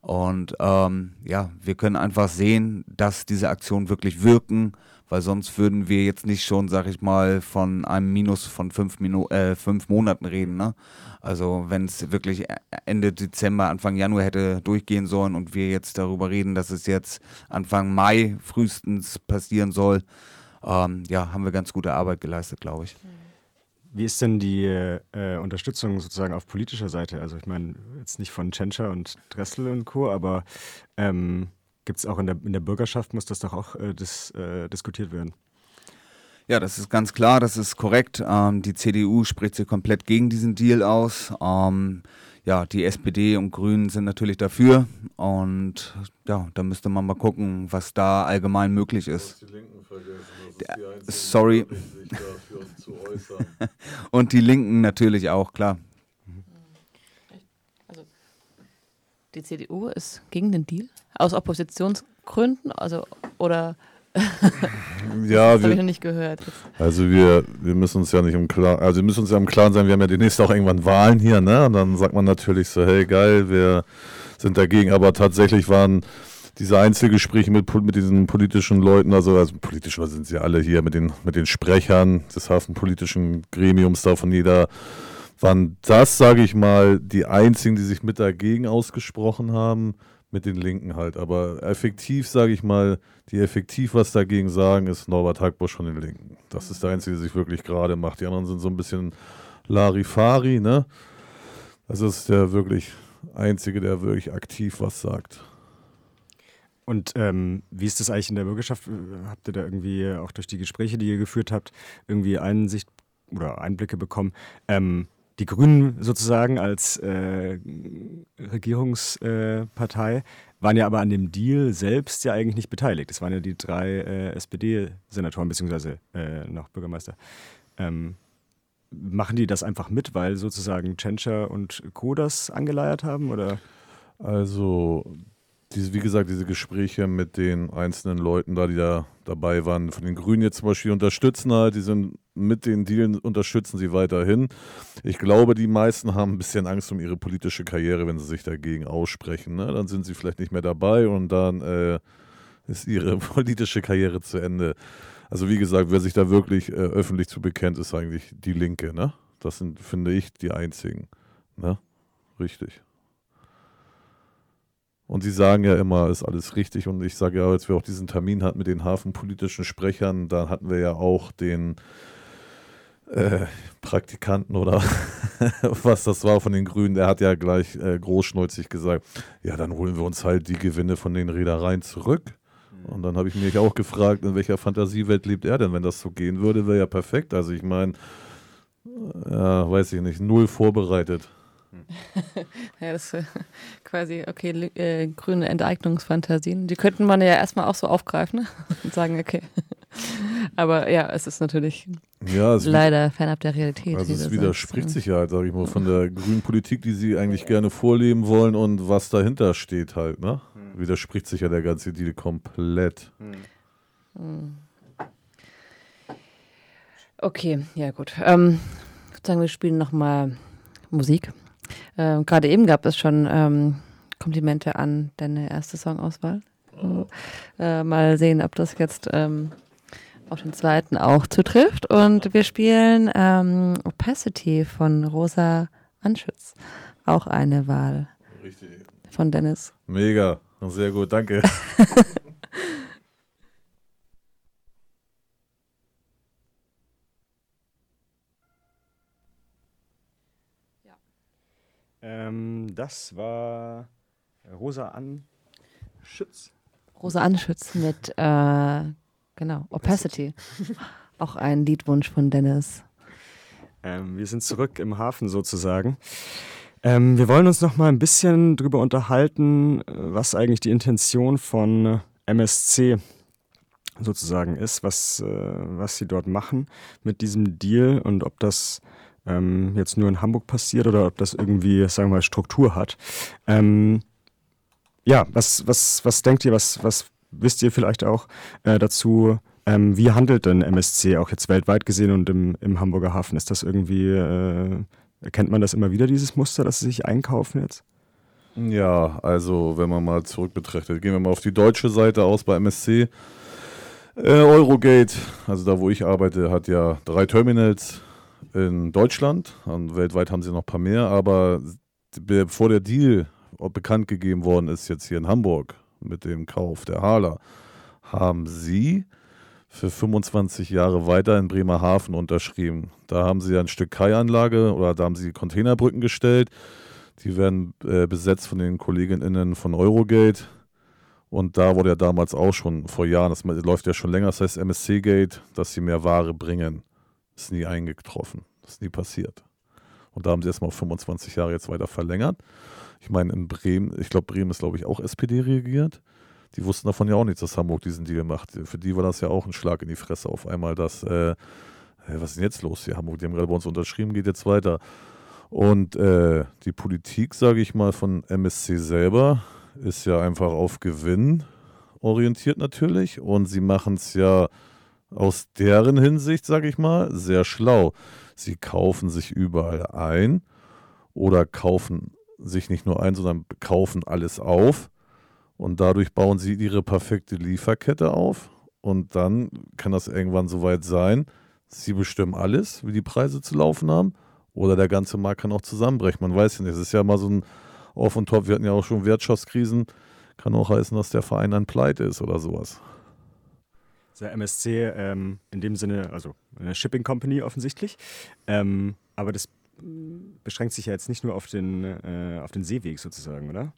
Und ähm, ja, wir können einfach sehen, dass diese Aktionen wirklich wirken, weil sonst würden wir jetzt nicht schon, sag ich mal, von einem Minus von fünf, Minu äh, fünf Monaten reden. Ne? Also wenn es wirklich Ende Dezember, Anfang Januar hätte durchgehen sollen und wir jetzt darüber reden, dass es jetzt Anfang Mai frühestens passieren soll, ähm, ja, haben wir ganz gute Arbeit geleistet, glaube ich. Wie ist denn die äh, Unterstützung sozusagen auf politischer Seite? Also ich meine, jetzt nicht von Tschentscher und Dressel und Co., aber ähm, gibt es auch in der, in der Bürgerschaft, muss das doch auch äh, dis, äh, diskutiert werden? Ja, das ist ganz klar, das ist korrekt. Ähm, die CDU spricht sich komplett gegen diesen Deal aus. Ähm, ja, die SPD und Grünen sind natürlich dafür. Und ja, da müsste man mal gucken, was da allgemein möglich ist. Die Linken vergessen. Das ist Sorry. und die Linken natürlich auch, klar. Die CDU ist gegen den Deal? Aus Oppositionsgründen? Also, oder ja, das habe ich noch nicht gehört. Also wir, wir müssen uns ja nicht im Klaren, also wir müssen uns ja im Klaren sein, wir haben ja demnächst auch irgendwann Wahlen hier, ne? Und dann sagt man natürlich so, hey geil, wir sind dagegen, aber tatsächlich waren diese Einzelgespräche mit, mit diesen politischen Leuten, also, also politisch sind sie alle hier, mit den, mit den Sprechern des hafenpolitischen Gremiums da von jeder, waren das, sage ich mal, die einzigen, die sich mit dagegen ausgesprochen haben mit den Linken halt. Aber effektiv, sage ich mal, die effektiv was dagegen sagen, ist Norbert Hackbusch von den Linken. Das ist der Einzige, der sich wirklich gerade macht. Die anderen sind so ein bisschen Larifari, ne? Das ist der wirklich Einzige, der wirklich aktiv was sagt. Und ähm, wie ist das eigentlich in der Bürgerschaft? Habt ihr da irgendwie auch durch die Gespräche, die ihr geführt habt, irgendwie Einsicht oder Einblicke bekommen? Ähm, die Grünen sozusagen als äh, Regierungspartei waren ja aber an dem Deal selbst ja eigentlich nicht beteiligt. Es waren ja die drei äh, SPD-Senatoren beziehungsweise äh, noch Bürgermeister. Ähm, machen die das einfach mit, weil sozusagen Tschentscher und Co. das angeleiert haben? Oder? Also diese, wie gesagt, diese Gespräche mit den einzelnen Leuten da, die da dabei waren, von den Grünen jetzt zum Beispiel unterstützen halt, die sind mit den Dealen unterstützen sie weiterhin. Ich glaube, die meisten haben ein bisschen Angst um ihre politische Karriere, wenn sie sich dagegen aussprechen. Ne? Dann sind sie vielleicht nicht mehr dabei und dann äh, ist ihre politische Karriere zu Ende. Also wie gesagt, wer sich da wirklich äh, öffentlich zu bekennt, ist eigentlich die Linke. Ne? Das sind, finde ich, die einzigen. Ne? Richtig. Und sie sagen ja immer, ist alles richtig. Und ich sage ja, als wir auch diesen Termin hatten mit den hafenpolitischen Sprechern, da hatten wir ja auch den äh, Praktikanten oder was das war von den Grünen, der hat ja gleich äh, großschnäuzig gesagt, ja, dann holen wir uns halt die Gewinne von den Reedereien zurück. Mhm. Und dann habe ich mich auch gefragt, in welcher Fantasiewelt lebt er denn? Wenn das so gehen würde, wäre ja perfekt. Also ich meine, ja, weiß ich nicht, null vorbereitet. ja, das ist quasi, okay, äh, grüne Enteignungsfantasien. Die könnten man ja erstmal auch so aufgreifen ne? und sagen, okay. Aber ja, es ist natürlich ja, es leider fernab der Realität. Also es widerspricht sich ja halt, sage ich mal, von der grünen Politik, die sie eigentlich gerne vorleben wollen und was dahinter steht halt, ne? Hm. Widerspricht sich ja der ganze Deal komplett. Hm. Okay, ja gut. Ähm, ich würde sagen, wir spielen nochmal Musik. Ähm, Gerade eben gab es schon ähm, Komplimente an deine erste Songauswahl. Oh. Äh, mal sehen, ob das jetzt ähm, auf den zweiten auch zutrifft. Und wir spielen ähm, Opacity von Rosa Anschütz. Auch eine Wahl. Richtig. Von Dennis. Mega. Sehr gut, danke. Ähm, das war Rosa Anschütz. Rosa Anschütz mit, äh, genau, Opacity. Auch ein Liedwunsch von Dennis. Ähm, wir sind zurück im Hafen sozusagen. Ähm, wir wollen uns noch mal ein bisschen darüber unterhalten, was eigentlich die Intention von MSC sozusagen ist, was, äh, was sie dort machen mit diesem Deal und ob das ähm, jetzt nur in Hamburg passiert oder ob das irgendwie, sagen wir mal, Struktur hat. Ähm, ja, was, was, was denkt ihr, was, was wisst ihr vielleicht auch äh, dazu? Ähm, wie handelt denn MSC auch jetzt weltweit gesehen und im, im Hamburger Hafen? Ist das irgendwie, äh, erkennt man das immer wieder, dieses Muster, dass sie sich einkaufen jetzt? Ja, also wenn man mal zurück betrachtet, gehen wir mal auf die deutsche Seite aus bei MSC. Äh, Eurogate, also da wo ich arbeite, hat ja drei Terminals in Deutschland. Und weltweit haben sie noch ein paar mehr, aber bevor der Deal bekannt gegeben worden ist, jetzt hier in Hamburg mit dem Kauf der Hala, haben sie für 25 Jahre weiter in Bremerhaven unterschrieben. Da haben sie ein Stück Kaianlage oder da haben sie Containerbrücken gestellt. Die werden äh, besetzt von den KollegInnen von Eurogate. Und da wurde ja damals auch schon vor Jahren, das läuft ja schon länger, das heißt MSC Gate, dass sie mehr Ware bringen. Ist nie eingetroffen. Ist nie passiert. Und da haben sie erstmal auf 25 Jahre jetzt weiter verlängert. Ich meine, in Bremen, ich glaube, Bremen ist, glaube ich, auch SPD regiert. Die wussten davon ja auch nichts, dass Hamburg diesen Deal macht. Für die war das ja auch ein Schlag in die Fresse auf einmal, dass, äh, was ist denn jetzt los hier? Hamburg, die haben gerade bei uns unterschrieben, geht jetzt weiter. Und äh, die Politik, sage ich mal, von MSC selber ist ja einfach auf Gewinn orientiert natürlich. Und sie machen es ja aus deren Hinsicht, sage ich mal, sehr schlau. Sie kaufen sich überall ein oder kaufen sich nicht nur ein, sondern kaufen alles auf. Und dadurch bauen sie ihre perfekte Lieferkette auf. Und dann kann das irgendwann soweit sein, sie bestimmen alles, wie die Preise zu laufen haben. Oder der ganze Markt kann auch zusammenbrechen. Man weiß ja nicht, es ist ja mal so ein Auf und Top, wir hatten ja auch schon Wirtschaftskrisen, kann auch heißen, dass der Verein dann pleite ist oder sowas der MSC ähm, in dem Sinne, also eine Shipping Company offensichtlich. Ähm, aber das beschränkt sich ja jetzt nicht nur auf den, äh, auf den Seeweg sozusagen, oder?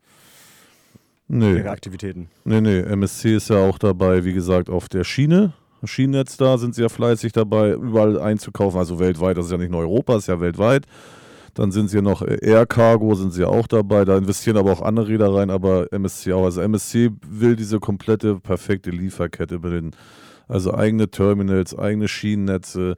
Nee. Ihre Aktivitäten. Nee, nee. MSC ist ja auch dabei, wie gesagt, auf der Schiene. Schienennetz da sind sie ja fleißig dabei, überall einzukaufen, also weltweit. Das ist ja nicht nur Europa, das ist ja weltweit. Dann sind sie noch Air Cargo, sind sie auch dabei. Da investieren aber auch andere Räder rein, aber MSC auch. Also MSC will diese komplette, perfekte Lieferkette bilden. Also eigene Terminals, eigene Schienennetze.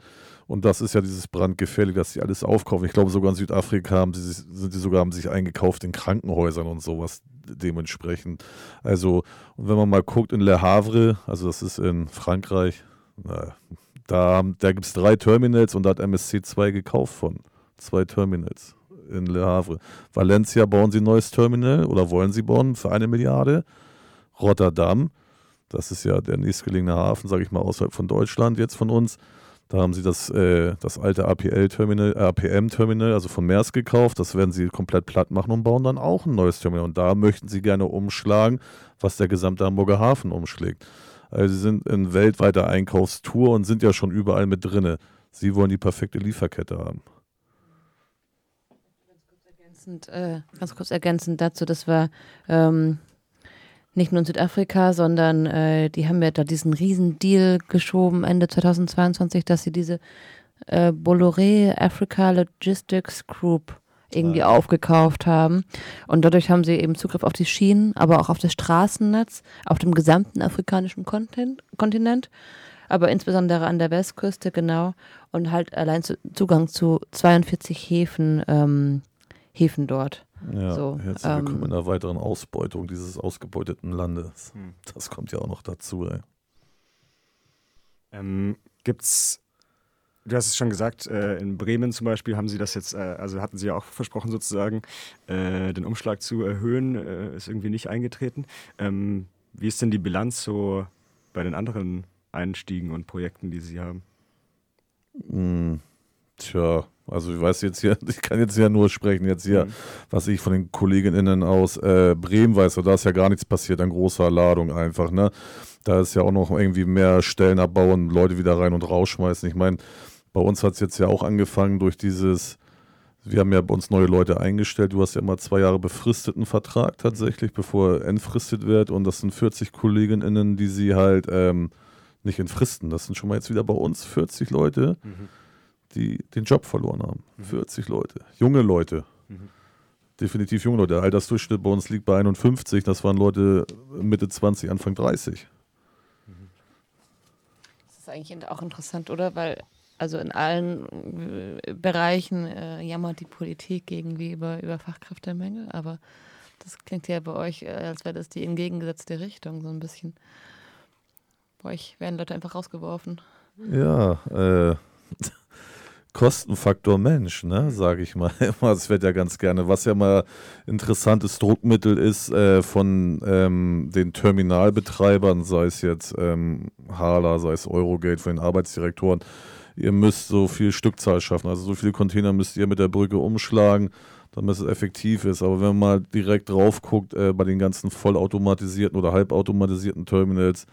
Und das ist ja dieses brandgefährlich, dass sie alles aufkaufen. Ich glaube, sogar in Südafrika haben sie, sind sie sogar haben sich eingekauft in Krankenhäusern und sowas dementsprechend. Also, und wenn man mal guckt in Le Havre, also das ist in Frankreich, na, da, da gibt es drei Terminals und da hat MSC zwei gekauft von. Zwei Terminals in Le Havre. Valencia bauen sie ein neues Terminal oder wollen sie bauen für eine Milliarde. Rotterdam das ist ja der nächstgelegene Hafen, sage ich mal, außerhalb von Deutschland jetzt von uns. Da haben sie das, äh, das alte APL-Terminal, APM-Terminal, also von Maersk gekauft. Das werden sie komplett platt machen und bauen dann auch ein neues Terminal. Und da möchten sie gerne umschlagen, was der gesamte Hamburger Hafen umschlägt. Also sie sind in weltweiter Einkaufstour und sind ja schon überall mit drinne. Sie wollen die perfekte Lieferkette haben. Ganz kurz ergänzend, äh, ganz kurz ergänzend dazu, dass wir ähm, nicht nur in Südafrika, sondern äh, die haben ja da diesen riesen Deal geschoben Ende 2022, dass sie diese äh, Bolloré Africa Logistics Group irgendwie ja. aufgekauft haben. Und dadurch haben sie eben Zugriff auf die Schienen, aber auch auf das Straßennetz, auf dem gesamten afrikanischen Kontinent, aber insbesondere an der Westküste, genau. Und halt allein zu, Zugang zu 42 Häfen, ähm, Häfen dort. Ja, so, herzlich willkommen ähm, in einer weiteren Ausbeutung dieses ausgebeuteten Landes. Hm. Das kommt ja auch noch dazu. Ey. Ähm, Gibt es du hast es schon gesagt, äh, in Bremen zum Beispiel haben sie das jetzt, äh, also hatten sie ja auch versprochen sozusagen, äh, den Umschlag zu erhöhen, äh, ist irgendwie nicht eingetreten. Ähm, wie ist denn die Bilanz so bei den anderen Einstiegen und Projekten, die sie haben? Hm, tja, also ich weiß jetzt hier, ich kann jetzt ja nur sprechen, jetzt hier, mhm. was ich von den KollegInnen aus äh, Bremen weiß, da ist ja gar nichts passiert an großer Ladung einfach, ne? Da ist ja auch noch irgendwie mehr Stellen abbauen, Leute wieder rein und rausschmeißen. Ich meine, bei uns hat es jetzt ja auch angefangen durch dieses, wir haben ja bei uns neue Leute eingestellt. Du hast ja immer zwei Jahre befristeten Vertrag tatsächlich, bevor er entfristet wird. Und das sind 40 KollegInnen, die sie halt ähm, nicht entfristen. Das sind schon mal jetzt wieder bei uns 40 Leute. Mhm die den Job verloren haben. Mhm. 40 Leute. Junge Leute. Mhm. Definitiv junge Leute. Der Altersdurchschnitt bei uns liegt bei 51. Das waren Leute Mitte 20, Anfang 30. Das ist eigentlich auch interessant, oder? Weil also in allen äh, Bereichen äh, jammert die Politik irgendwie über, über Fachkräftemangel, aber das klingt ja bei euch, äh, als wäre das die entgegengesetzte Richtung, so ein bisschen. Bei euch werden Leute einfach rausgeworfen. Ja, äh, Kostenfaktor Mensch, ne, sage ich mal. Das wird ja ganz gerne. Was ja mal interessantes Druckmittel ist äh, von ähm, den Terminalbetreibern, sei es jetzt ähm, Hala, sei es Eurogate, von den Arbeitsdirektoren. Ihr müsst so viel Stückzahl schaffen, also so viele Container müsst ihr mit der Brücke umschlagen, damit es effektiv ist. Aber wenn man mal direkt drauf guckt, äh, bei den ganzen vollautomatisierten oder halbautomatisierten Terminals,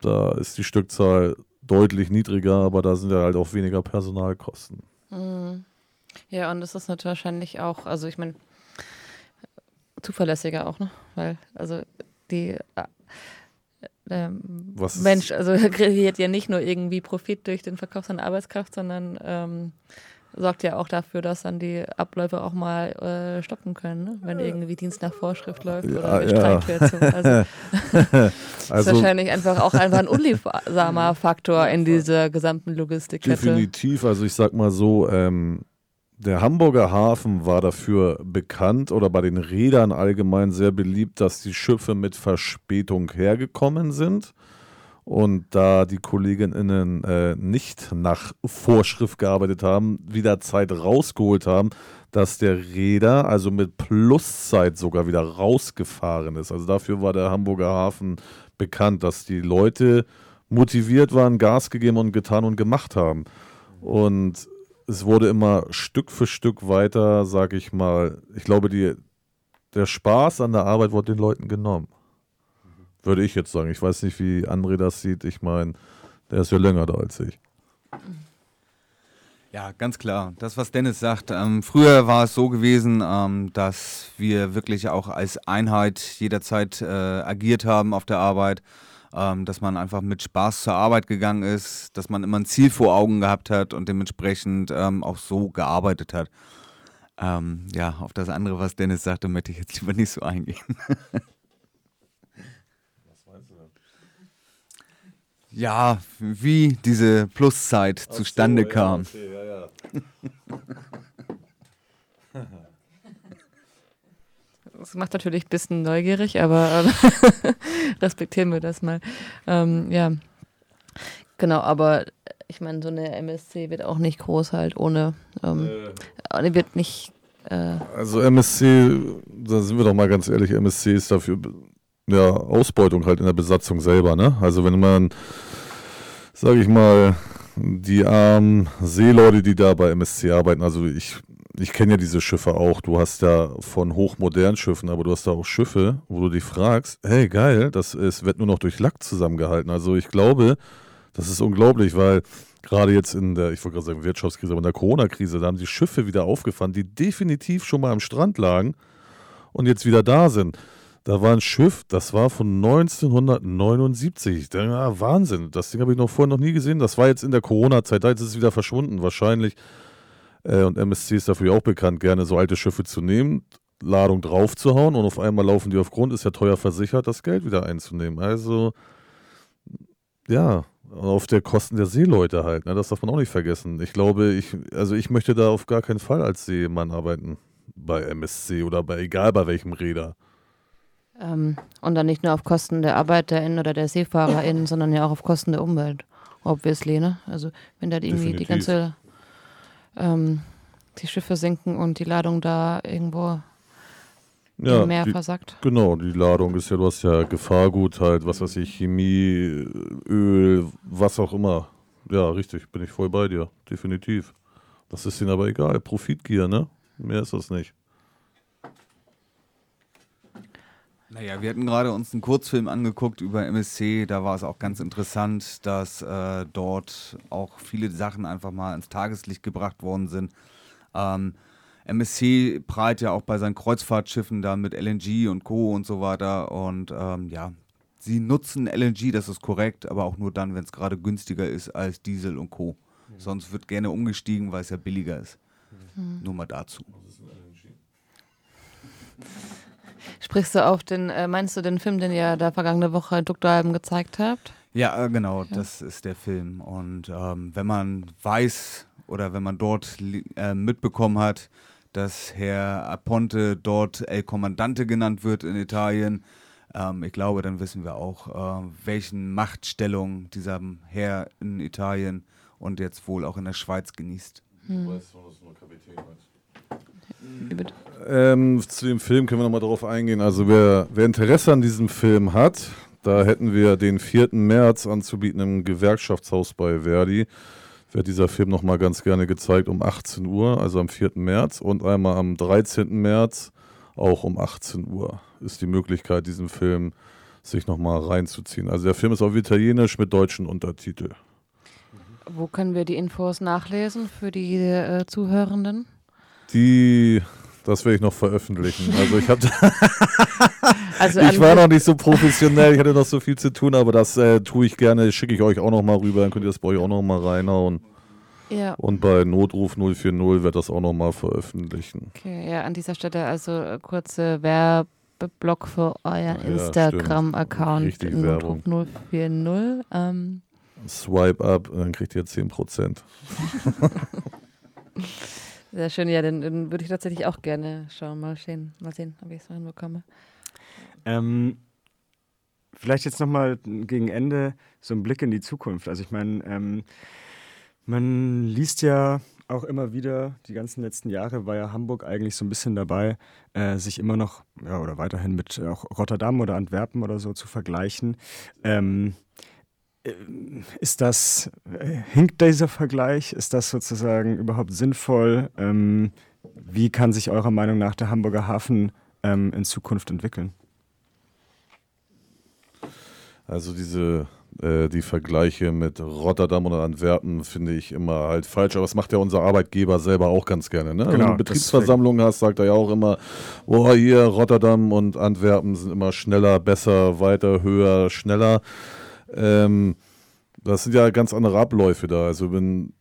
da ist die Stückzahl deutlich niedriger, aber da sind ja halt auch weniger Personalkosten. Mhm. Ja, und das ist natürlich wahrscheinlich auch, also ich meine, zuverlässiger auch, ne? Weil, also die äh, ähm, Mensch, also kreiert ja nicht nur irgendwie Profit durch den Verkauf seiner Arbeitskraft, sondern ähm, sorgt ja auch dafür, dass dann die Abläufe auch mal äh, stoppen können, ne? wenn irgendwie Dienst nach Vorschrift läuft ja, oder gestreikt ja. wird. So. Also, also, ist wahrscheinlich einfach auch einfach ein unliebsamer Faktor in dieser gesamten Logistikkette. Definitiv, also ich sag mal so, ähm, der Hamburger Hafen war dafür bekannt oder bei den Rädern allgemein sehr beliebt, dass die Schiffe mit Verspätung hergekommen sind. Und da die KollegInnen äh, nicht nach Vorschrift gearbeitet haben, wieder Zeit rausgeholt haben, dass der Räder also mit Pluszeit sogar wieder rausgefahren ist. Also dafür war der Hamburger Hafen bekannt, dass die Leute motiviert waren, Gas gegeben und getan und gemacht haben. Und es wurde immer Stück für Stück weiter, sag ich mal, ich glaube, die, der Spaß an der Arbeit wurde den Leuten genommen. Würde ich jetzt sagen. Ich weiß nicht, wie André das sieht. Ich meine, der ist ja länger da als ich. Ja, ganz klar. Das, was Dennis sagt. Ähm, früher war es so gewesen, ähm, dass wir wirklich auch als Einheit jederzeit äh, agiert haben auf der Arbeit. Ähm, dass man einfach mit Spaß zur Arbeit gegangen ist, dass man immer ein Ziel vor Augen gehabt hat und dementsprechend ähm, auch so gearbeitet hat. Ähm, ja, auf das andere, was Dennis sagte, möchte ich jetzt lieber nicht so eingehen. Ja, wie diese Pluszeit Ach zustande so, kam. Ja, okay, ja, ja. Das macht natürlich ein bisschen neugierig, aber äh, respektieren wir das mal. Ähm, ja, genau, aber ich meine, so eine MSC wird auch nicht groß halt ohne, ähm, äh. wird nicht. Äh also MSC, da sind wir doch mal ganz ehrlich, MSC ist dafür ja, Ausbeutung halt in der Besatzung selber. Ne? Also wenn man, sage ich mal, die armen Seeleute, die da bei MSC arbeiten, also ich, ich kenne ja diese Schiffe auch. Du hast ja von hochmodernen Schiffen, aber du hast da auch Schiffe, wo du dich fragst, hey geil, das ist, wird nur noch durch Lack zusammengehalten. Also ich glaube, das ist unglaublich, weil gerade jetzt in der, ich wollte gerade sagen Wirtschaftskrise, aber in der Corona-Krise, da haben die Schiffe wieder aufgefahren, die definitiv schon mal am Strand lagen und jetzt wieder da sind. Da war ein Schiff, das war von 1979. Ja, Wahnsinn. Das Ding habe ich noch vorher noch nie gesehen. Das war jetzt in der Corona-Zeit. Da ist es wieder verschwunden, wahrscheinlich. Äh, und MSC ist dafür auch bekannt, gerne so alte Schiffe zu nehmen, Ladung draufzuhauen und auf einmal laufen die auf Grund, ist ja teuer versichert, das Geld wieder einzunehmen. Also, ja, auf der Kosten der Seeleute halt. Ne? Das darf man auch nicht vergessen. Ich glaube, ich, also ich möchte da auf gar keinen Fall als Seemann arbeiten. Bei MSC oder bei egal bei welchem Räder. Ähm, und dann nicht nur auf Kosten der ArbeiterInnen oder der SeefahrerInnen, sondern ja auch auf Kosten der Umwelt. obviously, ne? Also wenn da irgendwie die Definitiv. ganze ähm, die Schiffe sinken und die Ladung da irgendwo Ja, im Meer die, versackt. genau, die Ladung ist ja, du hast ja Gefahrgut halt, was weiß ich, Chemie, Öl, was auch immer. Ja, richtig, bin ich voll bei dir, definitiv. Das ist ihnen aber egal, Profitgier, ne? Mehr ist das nicht. Naja, wir hatten gerade uns einen Kurzfilm angeguckt über MSC. Da war es auch ganz interessant, dass äh, dort auch viele Sachen einfach mal ins Tageslicht gebracht worden sind. Ähm, MSC prahlt ja auch bei seinen Kreuzfahrtschiffen da mit LNG und Co. und so weiter. Und ähm, ja, sie nutzen LNG, das ist korrekt, aber auch nur dann, wenn es gerade günstiger ist als Diesel und Co. Sonst wird gerne umgestiegen, weil es ja billiger ist. Nur mal dazu. Sprichst du auf den, äh, meinst du den Film, den ihr da vergangene Woche Duckdalben gezeigt habt? Ja, äh, genau, das ist der Film. Und ähm, wenn man weiß oder wenn man dort äh, mitbekommen hat, dass Herr Aponte dort El Comandante genannt wird in Italien, ähm, ich glaube, dann wissen wir auch, äh, welchen Machtstellung dieser Herr in Italien und jetzt wohl auch in der Schweiz genießt. Wie bitte? Ähm, zu dem Film können wir nochmal drauf eingehen. Also wer, wer Interesse an diesem Film hat, da hätten wir den 4. März anzubieten im Gewerkschaftshaus bei Verdi. Wird dieser Film nochmal ganz gerne gezeigt um 18 Uhr, also am 4. März und einmal am 13. März auch um 18 Uhr ist die Möglichkeit, diesen Film sich nochmal reinzuziehen. Also der Film ist auf Italienisch mit deutschen Untertitel. Wo können wir die Infos nachlesen für die äh, Zuhörenden? Die, das werde ich noch veröffentlichen. Also ich habe Also Ich war noch nicht so professionell, ich hatte noch so viel zu tun, aber das äh, tue ich gerne, schicke ich euch auch noch mal rüber, dann könnt ihr das bei euch auch noch mal reinhauen. ja, Und bei Notruf 040 wird das auch noch mal veröffentlichen. okay, ja, an dieser Stelle also äh, kurze Werbeblock für Ja, Instagram-Account Richtig Notruf 040. Ähm, Swipe up, dann kriegt ihr 10%. sehr schön, ja, den würde ich tatsächlich auch gerne schauen. Mal sehen, mal sehen ob ich es noch hinbekomme. Ähm, vielleicht jetzt nochmal gegen Ende so ein Blick in die Zukunft. Also ich meine, ähm, man liest ja auch immer wieder, die ganzen letzten Jahre war ja Hamburg eigentlich so ein bisschen dabei, äh, sich immer noch, ja, oder weiterhin mit auch Rotterdam oder Antwerpen oder so zu vergleichen. Ähm, äh, ist das, äh, hinkt dieser Vergleich? Ist das sozusagen überhaupt sinnvoll? Ähm, wie kann sich eurer Meinung nach der Hamburger Hafen ähm, in Zukunft entwickeln? Also diese, äh, die Vergleiche mit Rotterdam oder Antwerpen finde ich immer halt falsch, aber das macht ja unser Arbeitgeber selber auch ganz gerne. Ne? Wenn Genau, du Betriebsversammlungen hast, sagt er ja auch immer, boah, hier Rotterdam und Antwerpen sind immer schneller, besser, weiter, höher, schneller. Ähm, das sind ja ganz andere Abläufe da. Also wenn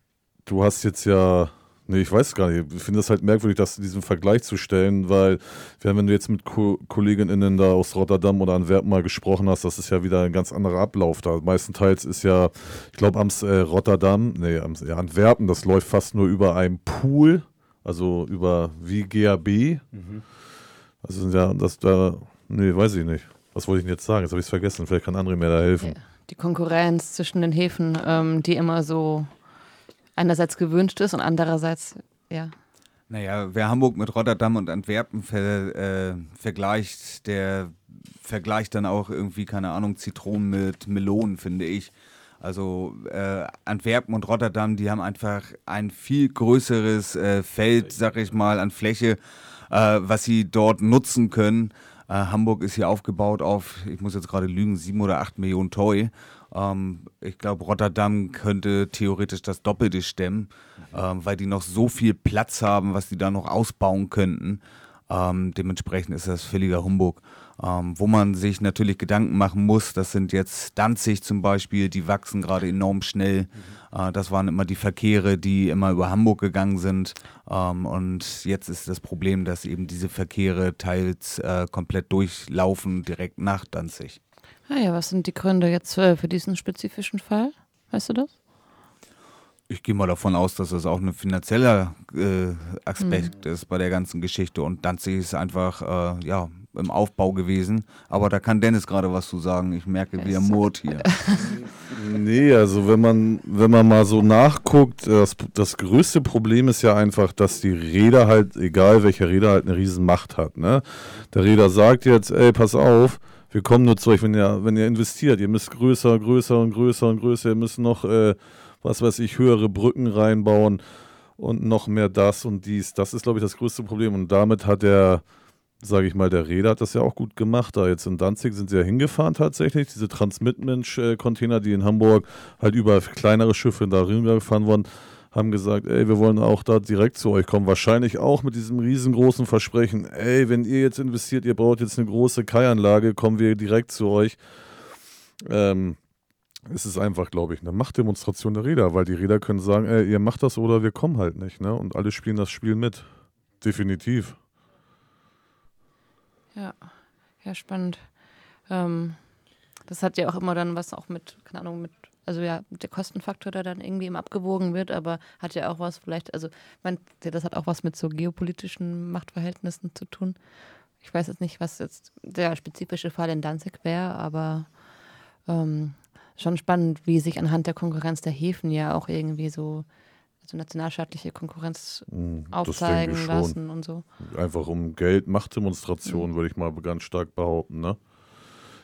du hast jetzt ja, nee, ich weiß gar nicht, ich finde das halt merkwürdig, das diesen Vergleich zu stellen, weil wenn du jetzt mit Ko KollegInnen da aus Rotterdam oder Antwerpen mal gesprochen hast, das ist ja wieder ein ganz anderer Ablauf da. Meistenteils ist ja, ich glaube, am äh, Rotterdam, nee, am, ja, Antwerpen, das läuft fast nur über einen Pool, also über wie GAB. Also sind ja, das da, nee, weiß ich nicht. Was wollte ich denn jetzt sagen? Jetzt habe ich es vergessen. Vielleicht kann André mir da helfen. Ja. Die Konkurrenz zwischen den Häfen, ähm, die immer so einerseits gewünscht ist und andererseits, ja. Naja, wer Hamburg mit Rotterdam und Antwerpen ver, äh, vergleicht, der vergleicht dann auch irgendwie, keine Ahnung, Zitronen mit Melonen, finde ich. Also äh, Antwerpen und Rotterdam, die haben einfach ein viel größeres äh, Feld, sag ich mal, an Fläche, äh, was sie dort nutzen können. Äh, Hamburg ist hier aufgebaut auf, ich muss jetzt gerade lügen, sieben oder acht Millionen Toi. Ähm, ich glaube, Rotterdam könnte theoretisch das Doppelte stemmen, ähm, weil die noch so viel Platz haben, was die da noch ausbauen könnten. Ähm, dementsprechend ist das völliger Humbug. Ähm, wo man sich natürlich Gedanken machen muss, das sind jetzt Danzig zum Beispiel, die wachsen gerade enorm schnell. Äh, das waren immer die Verkehre, die immer über Hamburg gegangen sind. Ähm, und jetzt ist das Problem, dass eben diese Verkehre teils äh, komplett durchlaufen direkt nach Danzig. Naja, was sind die Gründe jetzt äh, für diesen spezifischen Fall? Weißt du das? Ich gehe mal davon aus, dass das auch ein finanzieller äh, Aspekt ist bei der ganzen Geschichte. Und Danzig ist einfach, äh, ja, im Aufbau gewesen. Aber da kann Dennis gerade was zu sagen. Ich merke, wie er murrt hier. Nee, also wenn man, wenn man mal so nachguckt, das, das größte Problem ist ja einfach, dass die Räder halt, egal welcher Räder, halt eine riesen Macht hat. Ne? Der Räder sagt jetzt, ey, pass auf, wir kommen nur zu euch, wenn ihr, wenn ihr investiert. Ihr müsst größer, größer und größer und größer. Ihr müsst noch, äh, was weiß ich, höhere Brücken reinbauen und noch mehr das und dies. Das ist, glaube ich, das größte Problem. Und damit hat der, sage ich mal, der Räder hat das ja auch gut gemacht. Da jetzt in Danzig sind sie ja hingefahren tatsächlich. Diese Transmitmensch-Container, die in Hamburg halt über kleinere Schiffe da rübergefahren wurden, haben gesagt, ey, wir wollen auch da direkt zu euch kommen. Wahrscheinlich auch mit diesem riesengroßen Versprechen, ey, wenn ihr jetzt investiert, ihr braucht jetzt eine große Kai-Anlage, kommen wir direkt zu euch. Ähm, es ist einfach, glaube ich, eine Machtdemonstration der Räder, weil die Räder können sagen, ey, ihr macht das oder wir kommen halt nicht. Ne? Und alle spielen das Spiel mit. Definitiv. Ja, ja, spannend. Ähm, das hat ja auch immer dann was auch mit, keine Ahnung, mit, also ja, der Kostenfaktor, der dann irgendwie immer abgewogen wird, aber hat ja auch was vielleicht, also man, das hat auch was mit so geopolitischen Machtverhältnissen zu tun. Ich weiß jetzt nicht, was jetzt der spezifische Fall in Danzig wäre, aber ähm, schon spannend, wie sich anhand der Konkurrenz der Häfen ja auch irgendwie so also nationalstaatliche Konkurrenz das aufzeigen lassen und so. Einfach um Geld, Machtdemonstration, würde ich mal ganz stark behaupten, ne?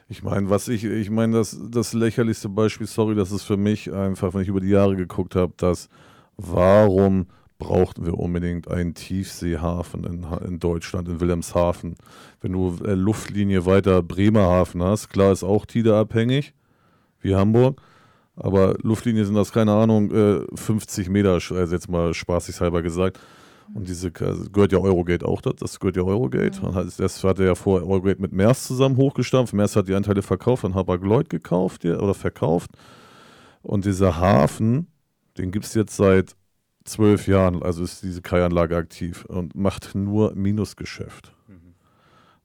Ich meine, was ich, ich meine, das, das lächerlichste Beispiel, sorry, das ist für mich einfach, wenn ich über die Jahre geguckt habe, dass warum brauchten wir unbedingt einen Tiefseehafen in, in Deutschland, in Wilhelmshaven? Wenn du äh, Luftlinie weiter Bremerhaven hast, klar ist auch Tide abhängig, wie Hamburg, aber Luftlinie sind das, keine Ahnung, äh, 50 Meter, also jetzt mal spaßigshalber gesagt. Und diese also gehört ja Eurogate auch, das, das gehört ja Eurogate. Und hat, das hatte ja vor Eurogate mit Maersk zusammen hochgestampft. Maersk hat die Anteile verkauft, dann Hapag-Lloyd gekauft ja, oder verkauft. Und dieser Hafen, den gibt es jetzt seit zwölf Jahren, also ist diese Kai-Anlage aktiv und macht nur Minusgeschäft.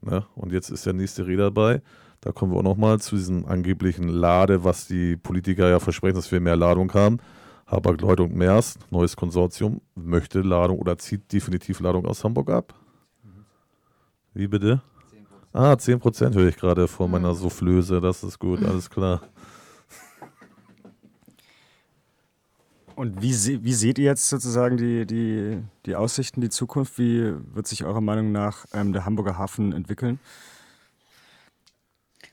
Ne? Und jetzt ist der nächste Reh dabei. Da kommen wir auch nochmal zu diesem angeblichen Lade, was die Politiker ja versprechen, dass wir mehr Ladung haben. Hapag-Lloyd und Maersk, neues Konsortium, möchte Ladung oder zieht definitiv Ladung aus Hamburg ab. Wie bitte? Ah, 10% höre ich gerade vor meiner Soufflöse. Das ist gut, alles klar. Und wie, se wie seht ihr jetzt sozusagen die, die, die Aussichten, die Zukunft? Wie wird sich eurer Meinung nach ähm, der Hamburger Hafen entwickeln?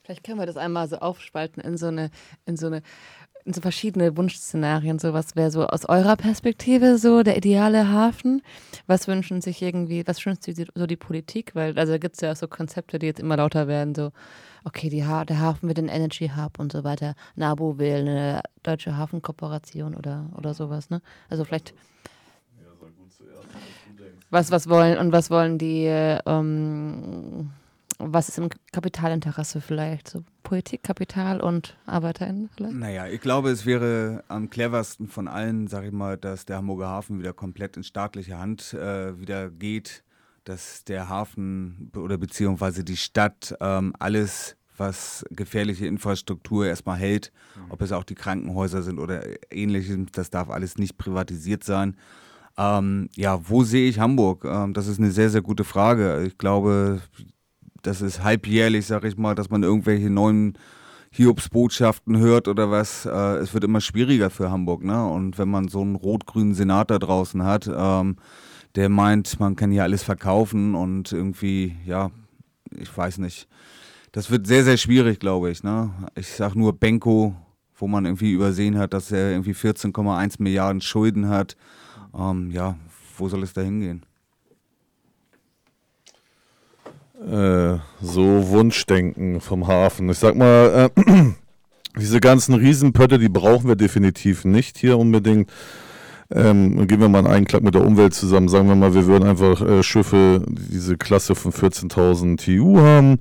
Vielleicht können wir das einmal so aufspalten in so eine, in so eine, in so verschiedene Wunschszenarien. So was wäre so aus eurer Perspektive so der ideale Hafen? Was wünschen sich irgendwie, was wünscht sich so die Politik? Weil, also gibt es ja auch so Konzepte, die jetzt immer lauter werden, so, okay, die ha der Hafen wird ein Energy Hub und so weiter. NABU will eine deutsche Hafenkooperation oder, oder sowas, ne? Also vielleicht. Was, was wollen und was wollen die, äh, ähm, was ist im Kapitalinteresse vielleicht? So Politik, Kapital und ArbeiterInnen vielleicht? Naja, ich glaube, es wäre am cleversten von allen, sag ich mal, dass der Hamburger Hafen wieder komplett in staatliche Hand äh, wieder geht, dass der Hafen oder beziehungsweise die Stadt ähm, alles, was gefährliche Infrastruktur erstmal hält, ob es auch die Krankenhäuser sind oder ähnliches, das darf alles nicht privatisiert sein. Ähm, ja, wo sehe ich Hamburg? Ähm, das ist eine sehr, sehr gute Frage. Ich glaube, das ist halbjährlich, sag ich mal, dass man irgendwelche neuen Hiobsbotschaften hört oder was. Äh, es wird immer schwieriger für Hamburg, ne? Und wenn man so einen rot-grünen Senat da draußen hat, ähm, der meint, man kann hier alles verkaufen und irgendwie, ja, ich weiß nicht. Das wird sehr, sehr schwierig, glaube ich, ne? Ich sag nur Benko, wo man irgendwie übersehen hat, dass er irgendwie 14,1 Milliarden Schulden hat. Ähm, ja, wo soll es da hingehen? Äh, so Wunschdenken vom Hafen. Ich sag mal, äh, diese ganzen Riesenpötte, die brauchen wir definitiv nicht hier unbedingt. Ähm, gehen wir mal einen Einklang mit der Umwelt zusammen. Sagen wir mal, wir würden einfach äh, Schiffe, die diese Klasse von 14.000 TU haben,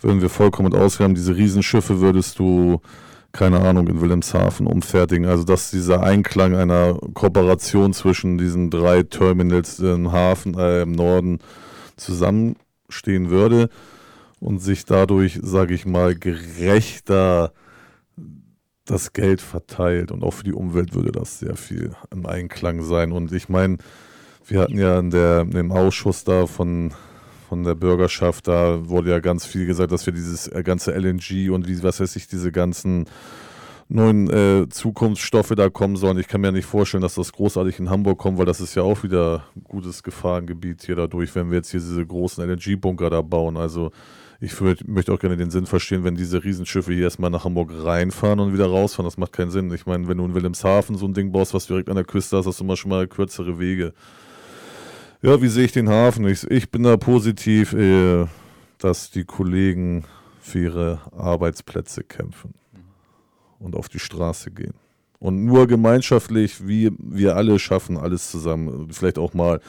würden wir vollkommen ausgaben. Diese Riesenschiffe würdest du, keine Ahnung, in Wilhelmshaven umfertigen. Also, dass dieser Einklang einer Kooperation zwischen diesen drei Terminals im Hafen, äh, im Norden zusammenstehen würde und sich dadurch, sage ich mal, gerechter das Geld verteilt. Und auch für die Umwelt würde das sehr viel im Einklang sein. Und ich meine, wir hatten ja in der, im Ausschuss da von, von der Bürgerschaft. Da wurde ja ganz viel gesagt, dass wir dieses äh, ganze LNG und wie, was weiß ich, diese ganzen neuen äh, Zukunftsstoffe da kommen sollen. Ich kann mir nicht vorstellen, dass das großartig in Hamburg kommt, weil das ist ja auch wieder ein gutes Gefahrengebiet hier dadurch, wenn wir jetzt hier diese großen LNG-Bunker da bauen. Also ich möchte auch gerne den Sinn verstehen, wenn diese Riesenschiffe hier erstmal nach Hamburg reinfahren und wieder rausfahren. Das macht keinen Sinn. Ich meine, wenn du in Wilhelmshaven so ein Ding baust, was direkt an der Küste hast, hast du immer schon mal kürzere Wege. Ja, wie sehe ich den Hafen? Ich, ich bin da positiv, äh, dass die Kollegen für ihre Arbeitsplätze kämpfen und auf die Straße gehen. Und nur gemeinschaftlich, wie wir alle schaffen, alles zusammen, vielleicht auch mal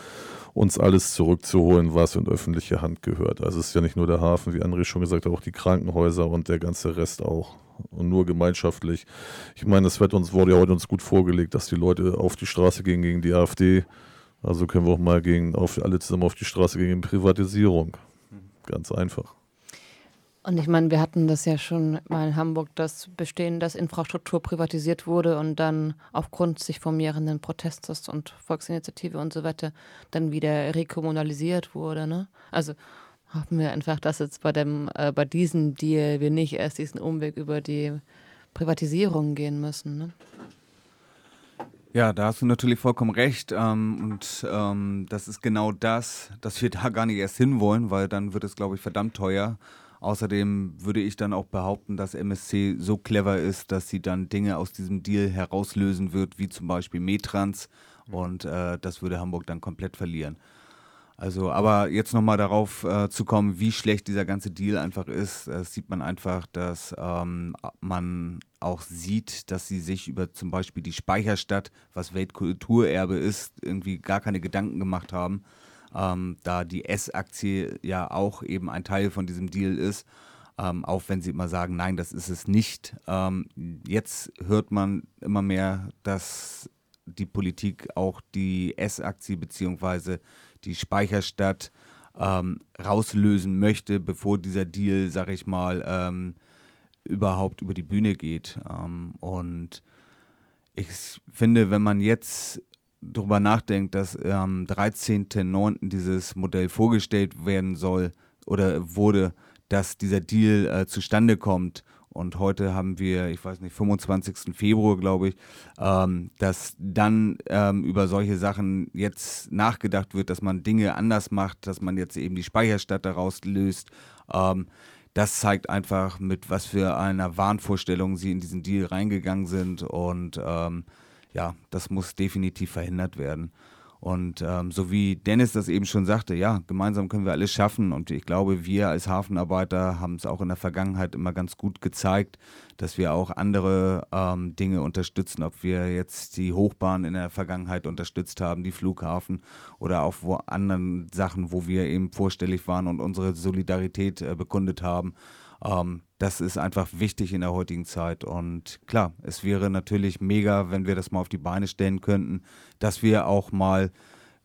uns alles zurückzuholen, was in öffentliche Hand gehört. Also es ist ja nicht nur der Hafen, wie André schon gesagt hat, auch die Krankenhäuser und der ganze Rest auch. Und nur gemeinschaftlich. Ich meine, es wird uns, wurde ja heute uns gut vorgelegt, dass die Leute auf die Straße gehen gegen die AfD. Also können wir auch mal gegen, auf, alle zusammen auf die Straße gegen Privatisierung. Ganz einfach. Und ich meine, wir hatten das ja schon mal in Hamburg, dass Bestehen, dass Infrastruktur privatisiert wurde und dann aufgrund sich formierenden Protestes und Volksinitiative und so weiter dann wieder rekommunalisiert wurde. Ne? Also hoffen wir einfach, dass jetzt bei dem, äh, bei diesem Deal wir nicht erst diesen Umweg über die Privatisierung gehen müssen. Ne? Ja, da hast du natürlich vollkommen recht. Ähm, und ähm, das ist genau das, dass wir da gar nicht erst hinwollen, weil dann wird es, glaube ich, verdammt teuer. Außerdem würde ich dann auch behaupten, dass MSC so clever ist, dass sie dann Dinge aus diesem Deal herauslösen wird, wie zum Beispiel Metrans. Mhm. Und äh, das würde Hamburg dann komplett verlieren. Also, aber jetzt nochmal darauf äh, zu kommen, wie schlecht dieser ganze Deal einfach ist, äh, sieht man einfach, dass ähm, man auch sieht, dass sie sich über zum Beispiel die Speicherstadt, was Weltkulturerbe ist, irgendwie gar keine Gedanken gemacht haben ähm, da die S-Aktie ja auch eben ein Teil von diesem Deal ist. Ähm, auch wenn sie immer sagen, nein, das ist es nicht. Ähm, jetzt hört man immer mehr, dass die Politik auch die S-Aktie bzw. die Speicherstadt ähm, rauslösen möchte, bevor dieser Deal, sag ich mal, ähm, überhaupt über die Bühne geht. Ähm, und ich finde, wenn man jetzt darüber nachdenkt, dass am 13.09. dieses Modell vorgestellt werden soll oder wurde, dass dieser Deal äh, zustande kommt. Und heute haben wir, ich weiß nicht, 25. Februar, glaube ich, ähm, dass dann ähm, über solche Sachen jetzt nachgedacht wird, dass man Dinge anders macht, dass man jetzt eben die Speicherstadt daraus löst. Ähm, das zeigt einfach, mit was für einer Wahnvorstellung sie in diesen Deal reingegangen sind. Und ähm, ja, das muss definitiv verhindert werden. Und ähm, so wie Dennis das eben schon sagte, ja, gemeinsam können wir alles schaffen. Und ich glaube, wir als Hafenarbeiter haben es auch in der Vergangenheit immer ganz gut gezeigt, dass wir auch andere ähm, Dinge unterstützen. Ob wir jetzt die Hochbahn in der Vergangenheit unterstützt haben, die Flughafen oder auch wo anderen Sachen, wo wir eben vorstellig waren und unsere Solidarität äh, bekundet haben. Ähm, das ist einfach wichtig in der heutigen Zeit. Und klar, es wäre natürlich mega, wenn wir das mal auf die Beine stellen könnten, dass wir auch mal,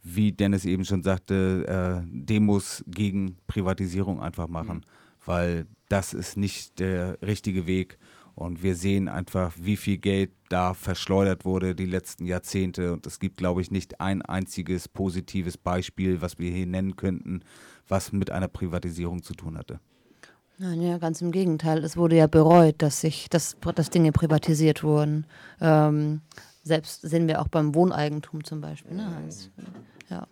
wie Dennis eben schon sagte, äh, Demos gegen Privatisierung einfach machen. Mhm. Weil das ist nicht der richtige Weg. Und wir sehen einfach, wie viel Geld da verschleudert wurde die letzten Jahrzehnte. Und es gibt, glaube ich, nicht ein einziges positives Beispiel, was wir hier nennen könnten, was mit einer Privatisierung zu tun hatte. Nein, ja, ganz im Gegenteil. Es wurde ja bereut, dass sich, dass, dass Dinge privatisiert wurden. Ähm, selbst sehen wir auch beim Wohneigentum zum Beispiel. Ne? Also, ja.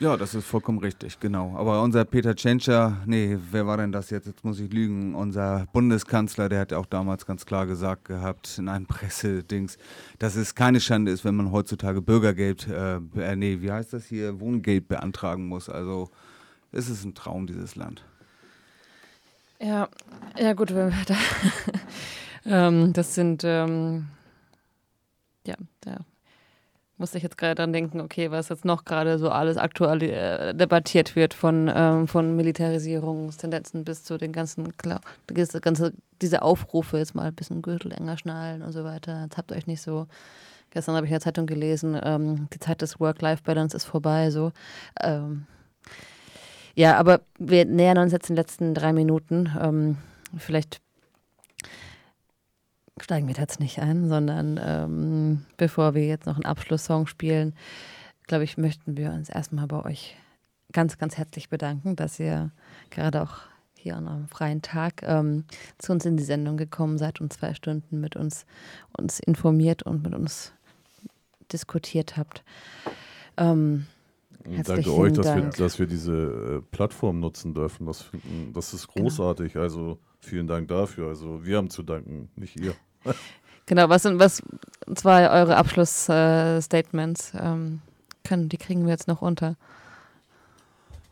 Ja, das ist vollkommen richtig, genau. Aber unser Peter Tschentscher, nee, wer war denn das jetzt? Jetzt muss ich lügen. Unser Bundeskanzler, der hat auch damals ganz klar gesagt gehabt in einem Pressedings, dass es keine Schande ist, wenn man heutzutage Bürgergeld, äh, äh nee, wie heißt das hier, Wohngeld beantragen muss. Also es ist ein Traum, dieses Land. Ja, ja gut, wenn wir da, ähm, das sind, ähm, ja, da musste ich jetzt gerade dran denken, okay, was jetzt noch gerade so alles aktuell äh, debattiert wird von, ähm, von Militarisierungstendenzen bis zu den ganzen, klar, diese, ganze, diese Aufrufe jetzt mal ein bisschen Gürtel enger schnallen und so weiter. Jetzt habt ihr euch nicht so, gestern habe ich in der Zeitung gelesen, ähm, die Zeit des Work-Life-Balance ist vorbei, so. Ähm, ja, aber wir nähern uns jetzt in den letzten drei Minuten. Ähm, vielleicht steigen wir jetzt nicht ein, sondern ähm, bevor wir jetzt noch einen Abschlusssong spielen, glaube ich, möchten wir uns erstmal bei euch ganz, ganz herzlich bedanken, dass ihr gerade auch hier an einem freien Tag ähm, zu uns in die Sendung gekommen seid und zwei Stunden mit uns, uns informiert und mit uns diskutiert habt. Ähm, danke euch, dass wir, dass wir diese äh, Plattform nutzen dürfen. Das, das ist genau. großartig. Genau. Also vielen Dank dafür. Also wir haben zu danken, nicht ihr. genau, was sind was zwei eure Abschlussstatements? Äh, ähm, die kriegen wir jetzt noch unter.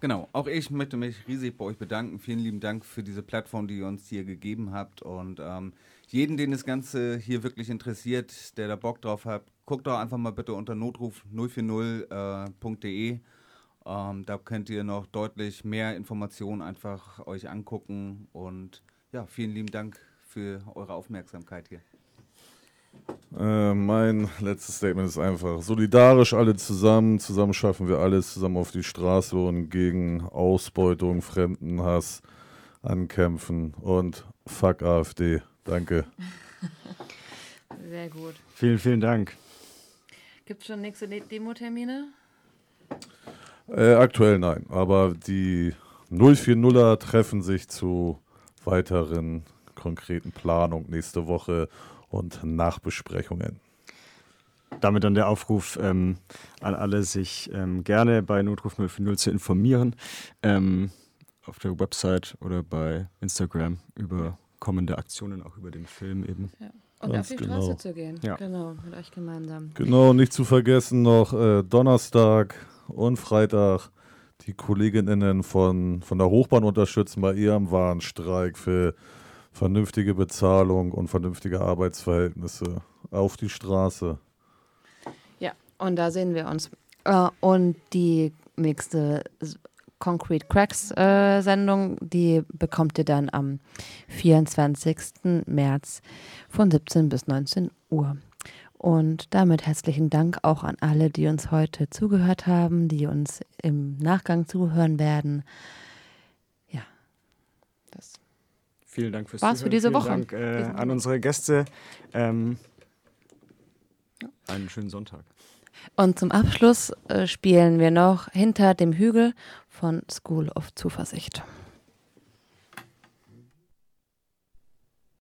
Genau, auch ich möchte mich riesig bei euch bedanken. Vielen lieben Dank für diese Plattform, die ihr uns hier gegeben habt. Und ähm, jeden, den das Ganze hier wirklich interessiert, der da Bock drauf hat, guckt doch einfach mal bitte unter notruf040.de. Äh, ähm, da könnt ihr noch deutlich mehr Informationen einfach euch angucken. Und ja, vielen lieben Dank für eure Aufmerksamkeit hier. Äh, mein letztes Statement ist einfach solidarisch alle zusammen. Zusammen schaffen wir alles, zusammen auf die Straße und gegen Ausbeutung, Fremdenhass ankämpfen. Und fuck AfD. Danke. Sehr gut. Vielen, vielen Dank. Gibt es schon nächste Demo-Termine? Äh, aktuell nein, aber die 040er treffen sich zu weiteren konkreten Planungen nächste Woche und Nachbesprechungen. Damit dann der Aufruf ähm, an alle, sich ähm, gerne bei Notruf 040 zu informieren. Ähm, auf der Website oder bei Instagram über kommende Aktionen, auch über den Film eben. Ja. Und Ganz auf die genau. Straße zu gehen. Ja. Genau, mit euch gemeinsam. Genau, nicht zu vergessen noch äh, Donnerstag und Freitag die Kolleginnen von, von der Hochbahn unterstützen bei ihrem Warnstreik für vernünftige Bezahlung und vernünftige Arbeitsverhältnisse auf die Straße. Ja, und da sehen wir uns. Äh, und die nächste Concrete Cracks äh, Sendung, die bekommt ihr dann am 24. März von 17 bis 19 Uhr. Und damit herzlichen Dank auch an alle, die uns heute zugehört haben, die uns im Nachgang zuhören werden. Vielen Dank fürs War's Zuhören. für diese Vielen Woche. Dank äh, an unsere Gäste. Ähm, einen schönen Sonntag. Und zum Abschluss äh, spielen wir noch Hinter dem Hügel von School of Zuversicht.